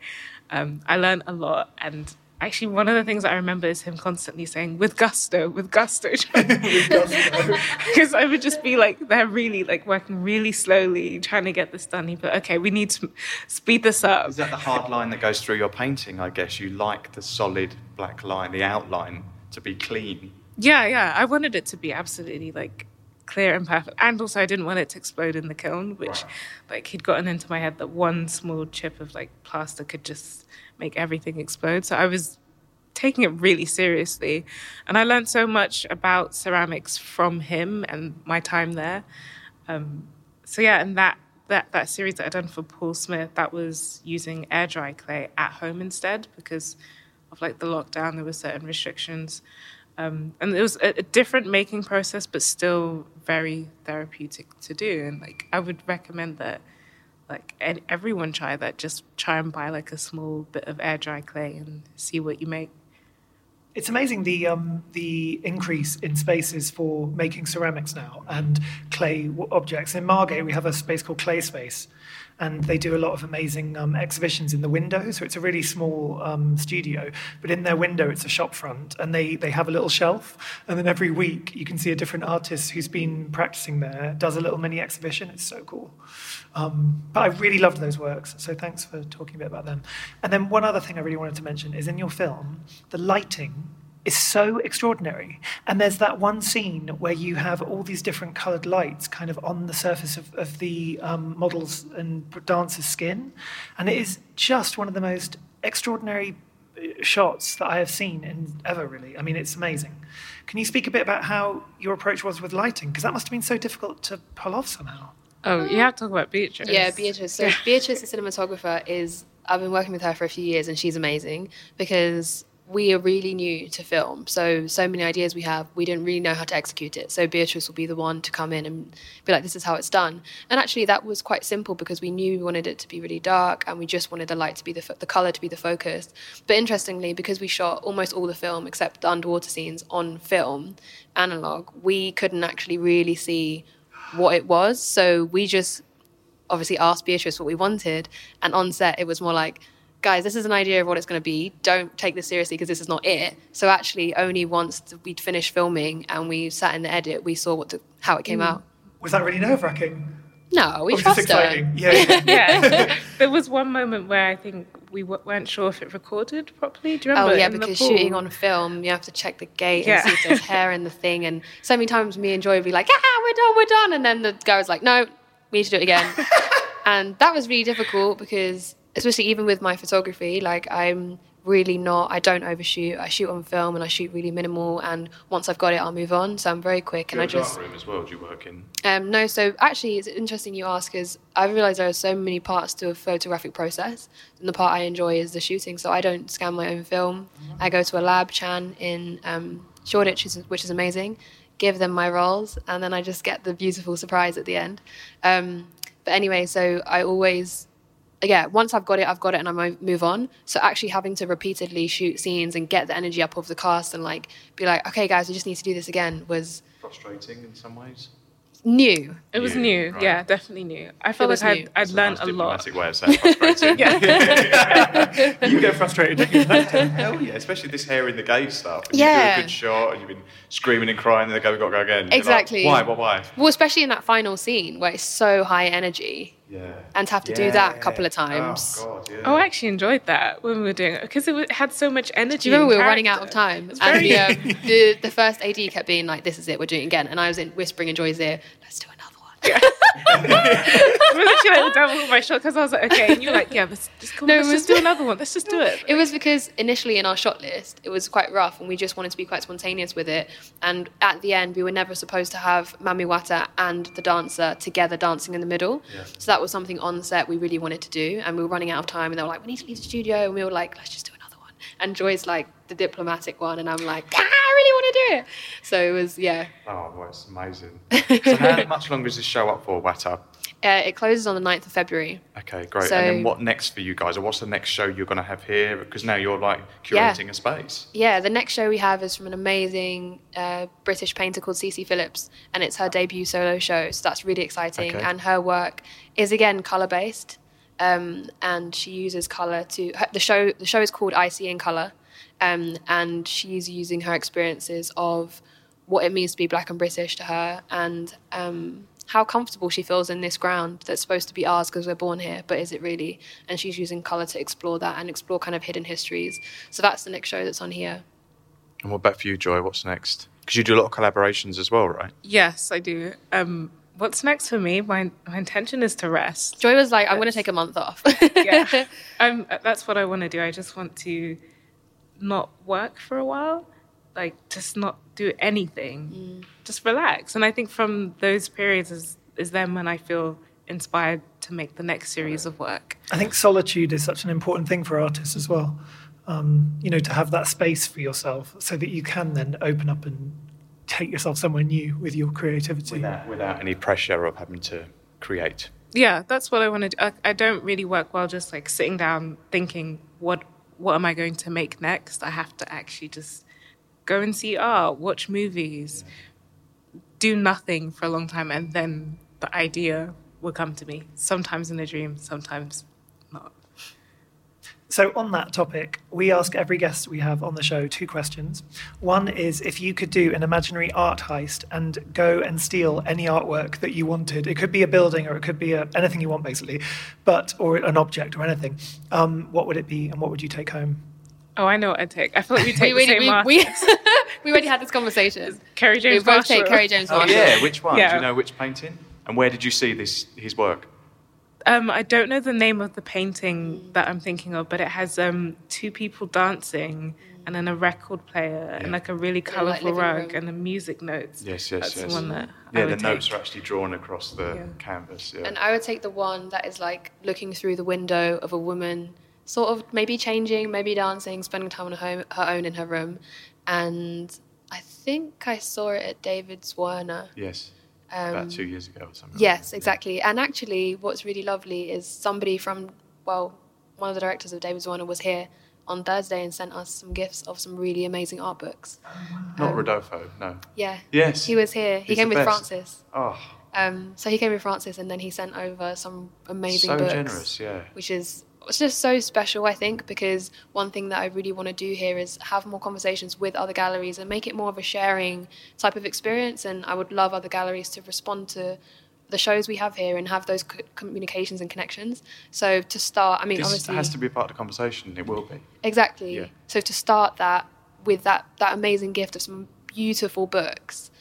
Speaker 5: Um, I learned a lot, and actually, one of the things I remember is him constantly saying "with gusto, with gusto," because I would just be like, they're really like working really slowly, trying to get this done. Be like, "Okay, we need to speed this up."
Speaker 2: Is that the hard line that goes through your painting? I guess you like the solid black line, the outline, to be clean.
Speaker 5: Yeah, yeah. I wanted it to be absolutely like clear and perfect. And also I didn't want it to explode in the kiln, which like he'd gotten into my head that one small chip of like plaster could just make everything explode. So I was taking it really seriously. And I learned so much about ceramics from him and my time there. Um, so yeah, and that that that series that I'd done for Paul Smith, that was using air dry clay at home instead because of like the lockdown. There were certain restrictions, um, and it was a, a different making process, but still very therapeutic to do. And like I would recommend that like ed- everyone try that. Just try and buy like a small bit of air dry clay and see what you make.
Speaker 3: It's amazing the um, the increase in spaces for making ceramics now and clay objects. In Margate, we have a space called Clay Space, and they do a lot of amazing um, exhibitions in the window. So it's a really small um, studio, but in their window, it's a shop front, and they they have a little shelf, and then every week you can see a different artist who's been practicing there does a little mini exhibition. It's so cool. Um, but I really loved those works, so thanks for talking a bit about them. And then one other thing I really wanted to mention is in your film, the lighting is so extraordinary. And there's that one scene where you have all these different coloured lights kind of on the surface of, of the um, model's and dancer's skin. And it is just one of the most extraordinary uh, shots that I have seen in ever. Really, I mean, it's amazing. Can you speak a bit about how your approach was with lighting? Because that must have been so difficult to pull off somehow.
Speaker 5: Oh, you have to talk about Beatrice.
Speaker 4: Yeah, Beatrice. So Beatrice, the cinematographer, is I've been working with her for a few years, and she's amazing because we are really new to film. So so many ideas we have, we didn't really know how to execute it. So Beatrice will be the one to come in and be like, "This is how it's done." And actually, that was quite simple because we knew we wanted it to be really dark, and we just wanted the light to be the fo- the color to be the focus. But interestingly, because we shot almost all the film except the underwater scenes on film, analog, we couldn't actually really see what it was. So we just obviously asked Beatrice what we wanted, and on set it was more like, guys, this is an idea of what it's going to be. Don't take this seriously because this is not it. So actually, only once we'd finished filming and we sat in the edit, we saw what the, how it came out.
Speaker 3: Was that really nerve wracking?
Speaker 4: No, we
Speaker 3: Or
Speaker 4: trust her.
Speaker 3: Yeah, yeah.
Speaker 5: yeah. there was one moment where I think we w- weren't sure if it recorded properly. Do you remember?
Speaker 4: Oh yeah,
Speaker 5: in
Speaker 4: because shooting on film, you have to check the gate
Speaker 5: Yeah.
Speaker 4: and see if there's hair in the thing. And so many times, me and Joy would be like, "Ah, we're done, we're done," and then the guy was like, "No, we need to do it again." and that was really difficult because, especially even with my photography, like I'm really not. I don't overshoot. I shoot on film and I shoot really minimal. And once I've got it, I'll move on. So I'm very quick, and I just
Speaker 2: room as well. Do you work in?
Speaker 4: um, no, so actually, it's interesting you ask because I've realised there are so many parts to a photographic process, and the part I enjoy is the shooting. So I don't scan my own film. I go to a lab, Chan, in um, Shoreditch, which is- which is amazing. Give them my rolls, and then I just get the beautiful surprise at the end. Um, but anyway, so I always yeah, once I've got it, I've got it, and I mo- move on. So actually having to repeatedly shoot scenes and get the energy up of the cast and like be like, okay, guys, we just need to do this again was
Speaker 2: Frustrating in some ways.
Speaker 4: new.
Speaker 5: It was
Speaker 2: New,
Speaker 5: new,
Speaker 2: right.
Speaker 5: yeah, definitely new. I felt like
Speaker 4: new.
Speaker 5: I'd, I'd
Speaker 2: That's
Speaker 5: learned
Speaker 2: nice
Speaker 5: a lot.
Speaker 2: diplomatic way of saying frustrating.
Speaker 3: You get frustrated, don't you?
Speaker 2: Hell yeah, especially this hair in the gate stuff. And You
Speaker 4: Yeah.
Speaker 2: do a good shot and you've been screaming and crying and they go, we've got to go again. You're like,
Speaker 4: Exactly.
Speaker 2: why, why, why?
Speaker 4: Well, especially in that final scene where it's so high energy,
Speaker 2: Yeah.
Speaker 4: and to have to do that a couple of times.
Speaker 2: Oh, God, yeah.
Speaker 5: Oh, I actually enjoyed that when we were doing it because it, had so much energy.
Speaker 4: Do you remember we
Speaker 5: and
Speaker 4: were running out of time,
Speaker 5: It's
Speaker 4: and
Speaker 5: very-
Speaker 4: the, um, the the first AD kept being like, "This is it, we're doing it again," and I was in whispering in Joy's ear, "Let's do another one."
Speaker 5: I was literally like double my shot because I was like, okay, and you're like, yeah, let's just, come on,
Speaker 4: No,
Speaker 5: let's just do another one. Let's just do it.
Speaker 4: It was because initially in our shot list, it was quite rough, and we just wanted to be quite spontaneous with it. And at the end, we were never supposed to have Mami Wata and the dancer together dancing in the middle. So that was something on set we really wanted to do, and we were running out of time. And they were like, "We need to leave the studio," and we were like, "Let's just do another one." And Joy's like the diplomatic one, and I'm like, ah, "I really want to do it." So it was, yeah.
Speaker 2: Oh, well, it's amazing. so how much longer is this show up for, Wata?
Speaker 4: Uh, it closes on the 9th of February.
Speaker 2: Okay, great.
Speaker 4: So-
Speaker 2: and then what next for you guys? Or what's the next show you're going to have here? Because now you're like
Speaker 4: Yeah.
Speaker 2: curating a space.
Speaker 4: Yeah, the next show we have is from an amazing uh, British painter called Cece Phillips, and it's her debut solo show. So that's really exciting.
Speaker 2: Okay.
Speaker 4: And her work is again color based, um, and she uses color to her, the show. The show is called I See in Color, um, and she's using her experiences of what it means to be black and British to her, and um, how comfortable she feels in this ground that's supposed to be ours because we're born here, but is it really? And she's using color to explore that and explore kind of hidden histories. So that's the next show that's on here.
Speaker 2: And what about for you, Joy? What's next? Because you do a lot of collaborations as well, right?
Speaker 5: Yes, I do. Um, what's next for me? My, my intention is to rest.
Speaker 4: Joy was like, I'm going to take a month off.
Speaker 5: yeah, um, that's what I want to do. I just want to not work for a while, like just not do anything, just relax. And I think from those periods is is then when I feel inspired to make the next series of work.
Speaker 3: I think solitude is such an important thing for artists as well. Um, you know, to have that space for yourself so that you can then open up and take yourself somewhere new with your creativity.
Speaker 2: Without, without any pressure of having to create.
Speaker 5: Yeah, that's what I want to do. I, I don't really work well just like sitting down thinking what what am I going to make next. I have to actually just go and see art, watch movies, do nothing for a long time, and then the idea will come to me. Sometimes in a dream, sometimes not.
Speaker 3: So, on that topic, we ask every guest we have on the show two questions. One is if you could do an imaginary art heist and go and steal any artwork that you wanted, it could be a building or it could be a, anything you want, basically, but or an object or anything. Um, what would it be, and what would you take home?
Speaker 5: Oh, I know what I'd take. I feel like we
Speaker 4: we,
Speaker 5: take
Speaker 4: we,
Speaker 5: the same
Speaker 4: we, we, we already had this conversation.
Speaker 5: Kerry
Speaker 4: We
Speaker 5: James
Speaker 4: both take Kerry James
Speaker 2: Oh,
Speaker 4: Marshall.
Speaker 2: yeah. Which one? Do you know which painting? And where did you see this his work?
Speaker 5: Um, I don't know the name of the painting that I'm thinking of, but it has um, two people dancing and then a record player and like a really colourful
Speaker 4: living
Speaker 5: rug
Speaker 4: room.
Speaker 5: and the music notes.
Speaker 2: Yes, yes,
Speaker 5: That's
Speaker 2: yes.
Speaker 5: the one that I
Speaker 2: yeah, the
Speaker 5: would
Speaker 2: notes are actually drawn across the
Speaker 5: Yeah.
Speaker 2: canvas. Yeah.
Speaker 4: And I would take the one that is like looking through the window of a woman, sort of maybe changing, maybe dancing, spending time on her, home, her own in her room. And I think I saw it at David Zwirner.
Speaker 2: yes.
Speaker 4: Um,
Speaker 2: About two years ago or something.
Speaker 4: Yes,
Speaker 2: that.
Speaker 4: exactly. And actually, what's really lovely is somebody from, well, one of the directors of David Zwirner was here on Thursday and sent us some gifts of some really amazing art books.
Speaker 2: Not Rodolfo, no.
Speaker 4: Yeah.
Speaker 2: Yes.
Speaker 4: He was here. He
Speaker 2: He's
Speaker 4: came with
Speaker 2: best.
Speaker 4: Francis.
Speaker 2: Oh,
Speaker 4: Um, so he came with Francis and then he sent over some amazing
Speaker 2: so
Speaker 4: books.
Speaker 2: generous, yeah.
Speaker 4: Which is it's just so special, I think, because one thing that I really want to do here is have more conversations with other galleries and make it more of a sharing type of experience. And I would love other galleries to respond to the shows we have here and have those co- communications and connections. So to start, I mean,
Speaker 2: This
Speaker 4: obviously,
Speaker 2: has to be part of the conversation. It will be.
Speaker 4: Exactly.
Speaker 2: Yeah.
Speaker 4: So to start that with that that amazing gift of some beautiful books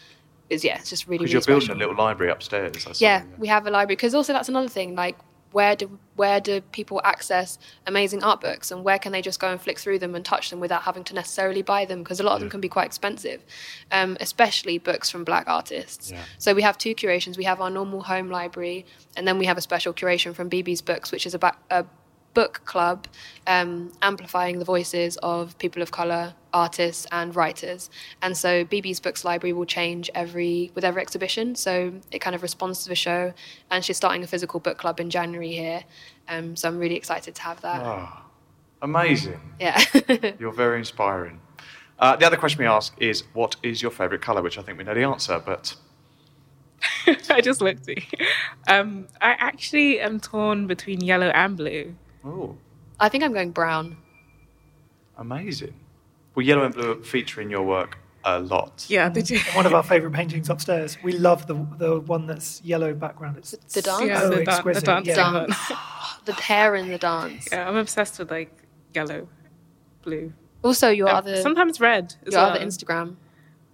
Speaker 4: is yeah, it's just really
Speaker 2: Because
Speaker 4: really
Speaker 2: you're building a little library upstairs. I saw,
Speaker 4: yeah, we have a library because also that's another thing. Like where do where do people access amazing art books and where can they just go and flick through them and touch them without having to necessarily buy them because a lot of them can be quite expensive, um, especially books from black artists.
Speaker 2: Yeah.
Speaker 4: So we have two curations. We have our normal home library and then we have a special curation from BB's Books, which is about a book club um, amplifying the voices of people of color artists and writers and so bb's books library will change every with every exhibition so it kind of responds to the show and she's starting a physical book club in january here um, so i'm really excited to have that
Speaker 2: Oh, amazing.
Speaker 4: yeah
Speaker 2: You're very inspiring. Uh, the other question we ask is, what is your favourite colour? Which I think we know the answer, but
Speaker 5: I just looked at you. Um, I actually am torn between yellow and blue.
Speaker 2: Oh,
Speaker 4: i think i'm going brown
Speaker 2: amazing. Well, yellow and blue feature in your work a lot.
Speaker 5: Yeah, did you?
Speaker 3: One of our favourite paintings upstairs. We love the the one that's yellow background. It's
Speaker 4: the dance
Speaker 5: Yeah,
Speaker 3: so
Speaker 5: the, dan- the
Speaker 3: exquisite.
Speaker 5: dancing
Speaker 3: yeah.
Speaker 5: one.
Speaker 4: the hair in the dance
Speaker 5: Yeah, I'm obsessed with like yellow, blue.
Speaker 4: also your
Speaker 5: Um,
Speaker 4: other
Speaker 5: sometimes red. As
Speaker 4: your
Speaker 5: well.
Speaker 4: other instagram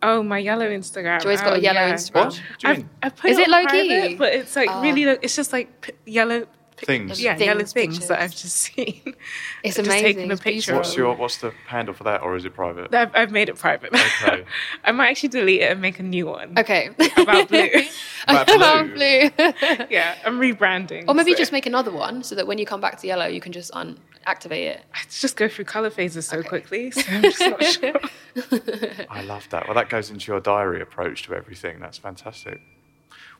Speaker 5: Oh, my yellow Instagram.
Speaker 4: Joy's got
Speaker 5: oh,
Speaker 4: a yellow
Speaker 5: yeah.
Speaker 4: Instagram.
Speaker 2: What? What do you
Speaker 5: I've,
Speaker 2: mean?
Speaker 5: I put
Speaker 4: Is
Speaker 5: it,
Speaker 4: it
Speaker 5: on
Speaker 4: low-key?
Speaker 5: private, but it's like
Speaker 4: Ah.
Speaker 5: really. lo- It's just like p- yellow pi-
Speaker 2: Things.
Speaker 5: Yeah,
Speaker 4: Things,
Speaker 5: yellow things that I've just seen.
Speaker 4: It's
Speaker 5: I've just
Speaker 4: amazing,
Speaker 5: taken a picture.
Speaker 2: What's your what's the handle for that, or is it private?
Speaker 5: I've, I've made it private.
Speaker 2: Okay.
Speaker 5: I might actually delete it and make a new one.
Speaker 4: okay
Speaker 5: About blue.
Speaker 2: About
Speaker 4: About
Speaker 2: blue.
Speaker 4: blue.
Speaker 5: yeah, I'm rebranding.
Speaker 4: Or maybe
Speaker 5: so-
Speaker 4: just make another one so that when you come back to yellow, you can just unactivate it.
Speaker 5: I just go through color phases so quickly, so I'm just not sure.
Speaker 2: I love that. Well, that goes into your diary approach to everything. That's fantastic.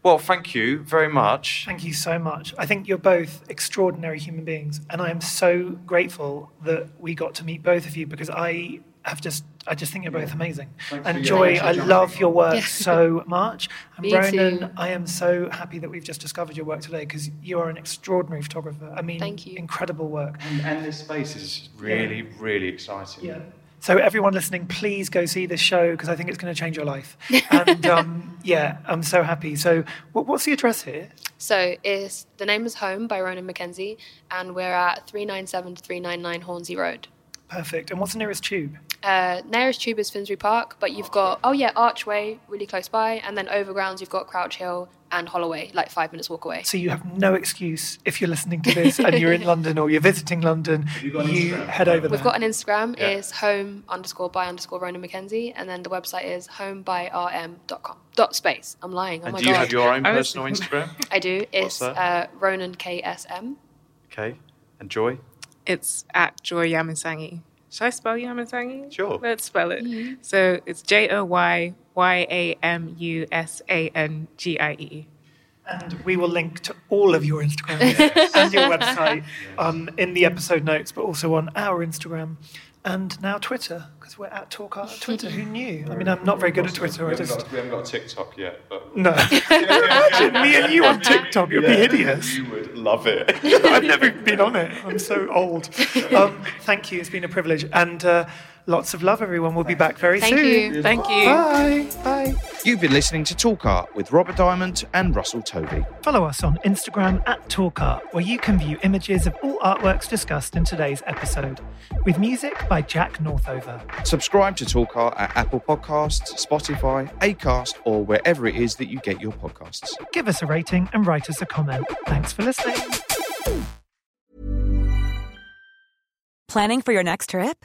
Speaker 2: Well, thank you very much.
Speaker 3: Thank you so much. I think you're both extraordinary human beings, and I am so grateful that we got to meet both of you because I have just, I just think you're both amazing. And Joy, I love your work so much. And
Speaker 4: Me
Speaker 3: Ronan,
Speaker 4: too.
Speaker 3: I am so happy that we've just discovered your work today because you are an extraordinary photographer. I mean,
Speaker 4: Thank you.
Speaker 3: incredible work.
Speaker 2: And, and this space is really, really exciting.
Speaker 3: Yeah. So everyone listening, please go see this show because I think it's going to change your life. And um, yeah, I'm so happy. So what, what's the address here?
Speaker 4: So it's the name is Home by Ronan McKenzie, and we're at 397 to 399 Hornsey Road.
Speaker 3: Perfect. And what's the nearest tube?
Speaker 4: Uh, nearest tube is Finsbury Park, but you've got, oh yeah, Archway, really close by, and then Overgrounds, you've got Crouch Hill and Holloway, like five minutes walk away.
Speaker 3: So you have no excuse if you're listening to this and you're in London or you're visiting London. You, head over there.
Speaker 4: We've got an Instagram,
Speaker 2: Yeah.
Speaker 4: it's home underscore by underscore Ronan McKenzie, and then the website is homebyrm.com. Dot space. I'm lying. Oh
Speaker 2: And
Speaker 4: my
Speaker 2: do you
Speaker 4: god.
Speaker 2: have your own personal Instagram?
Speaker 4: I do. It's uh, Ronan KSM.
Speaker 2: Okay. And Joy?
Speaker 5: It's at Joy Yamusangie. Should I spell Yamusangie?
Speaker 2: Sure.
Speaker 5: Let's spell it. So it's J O Y Y A M U S A N G I E.
Speaker 3: And we will link to all of your Instagram and your website um, in the episode notes, but also on our Instagram and now Twitter, because we're at Talk Art Twitter. Who knew? I mean, I'm not very good at Twitter. I just.
Speaker 2: we haven't got TikTok yet, but
Speaker 3: No. Imagine me and you on TikTok. It would be hideous.
Speaker 2: you would love it.
Speaker 3: I've never been on it. I'm so old. Um, thank you. It's been a privilege. And uh, lots of love, everyone. We'll be back very
Speaker 4: Thank
Speaker 3: soon.
Speaker 4: you.
Speaker 5: Thank you.
Speaker 3: Bye. Bye.
Speaker 8: You've been listening to Talk Art with Robert Diamond and Russell Tovey.
Speaker 3: Follow us on Instagram at TalkArt, where you can view images of all artworks discussed in today's episode, with music by Jack Northover.
Speaker 8: Subscribe to Talk Art at Apple Podcasts, Spotify, Acast, or wherever it is that you get your podcasts.
Speaker 3: Give us a rating and write us a comment. Thanks for listening.
Speaker 9: Planning for your next trip?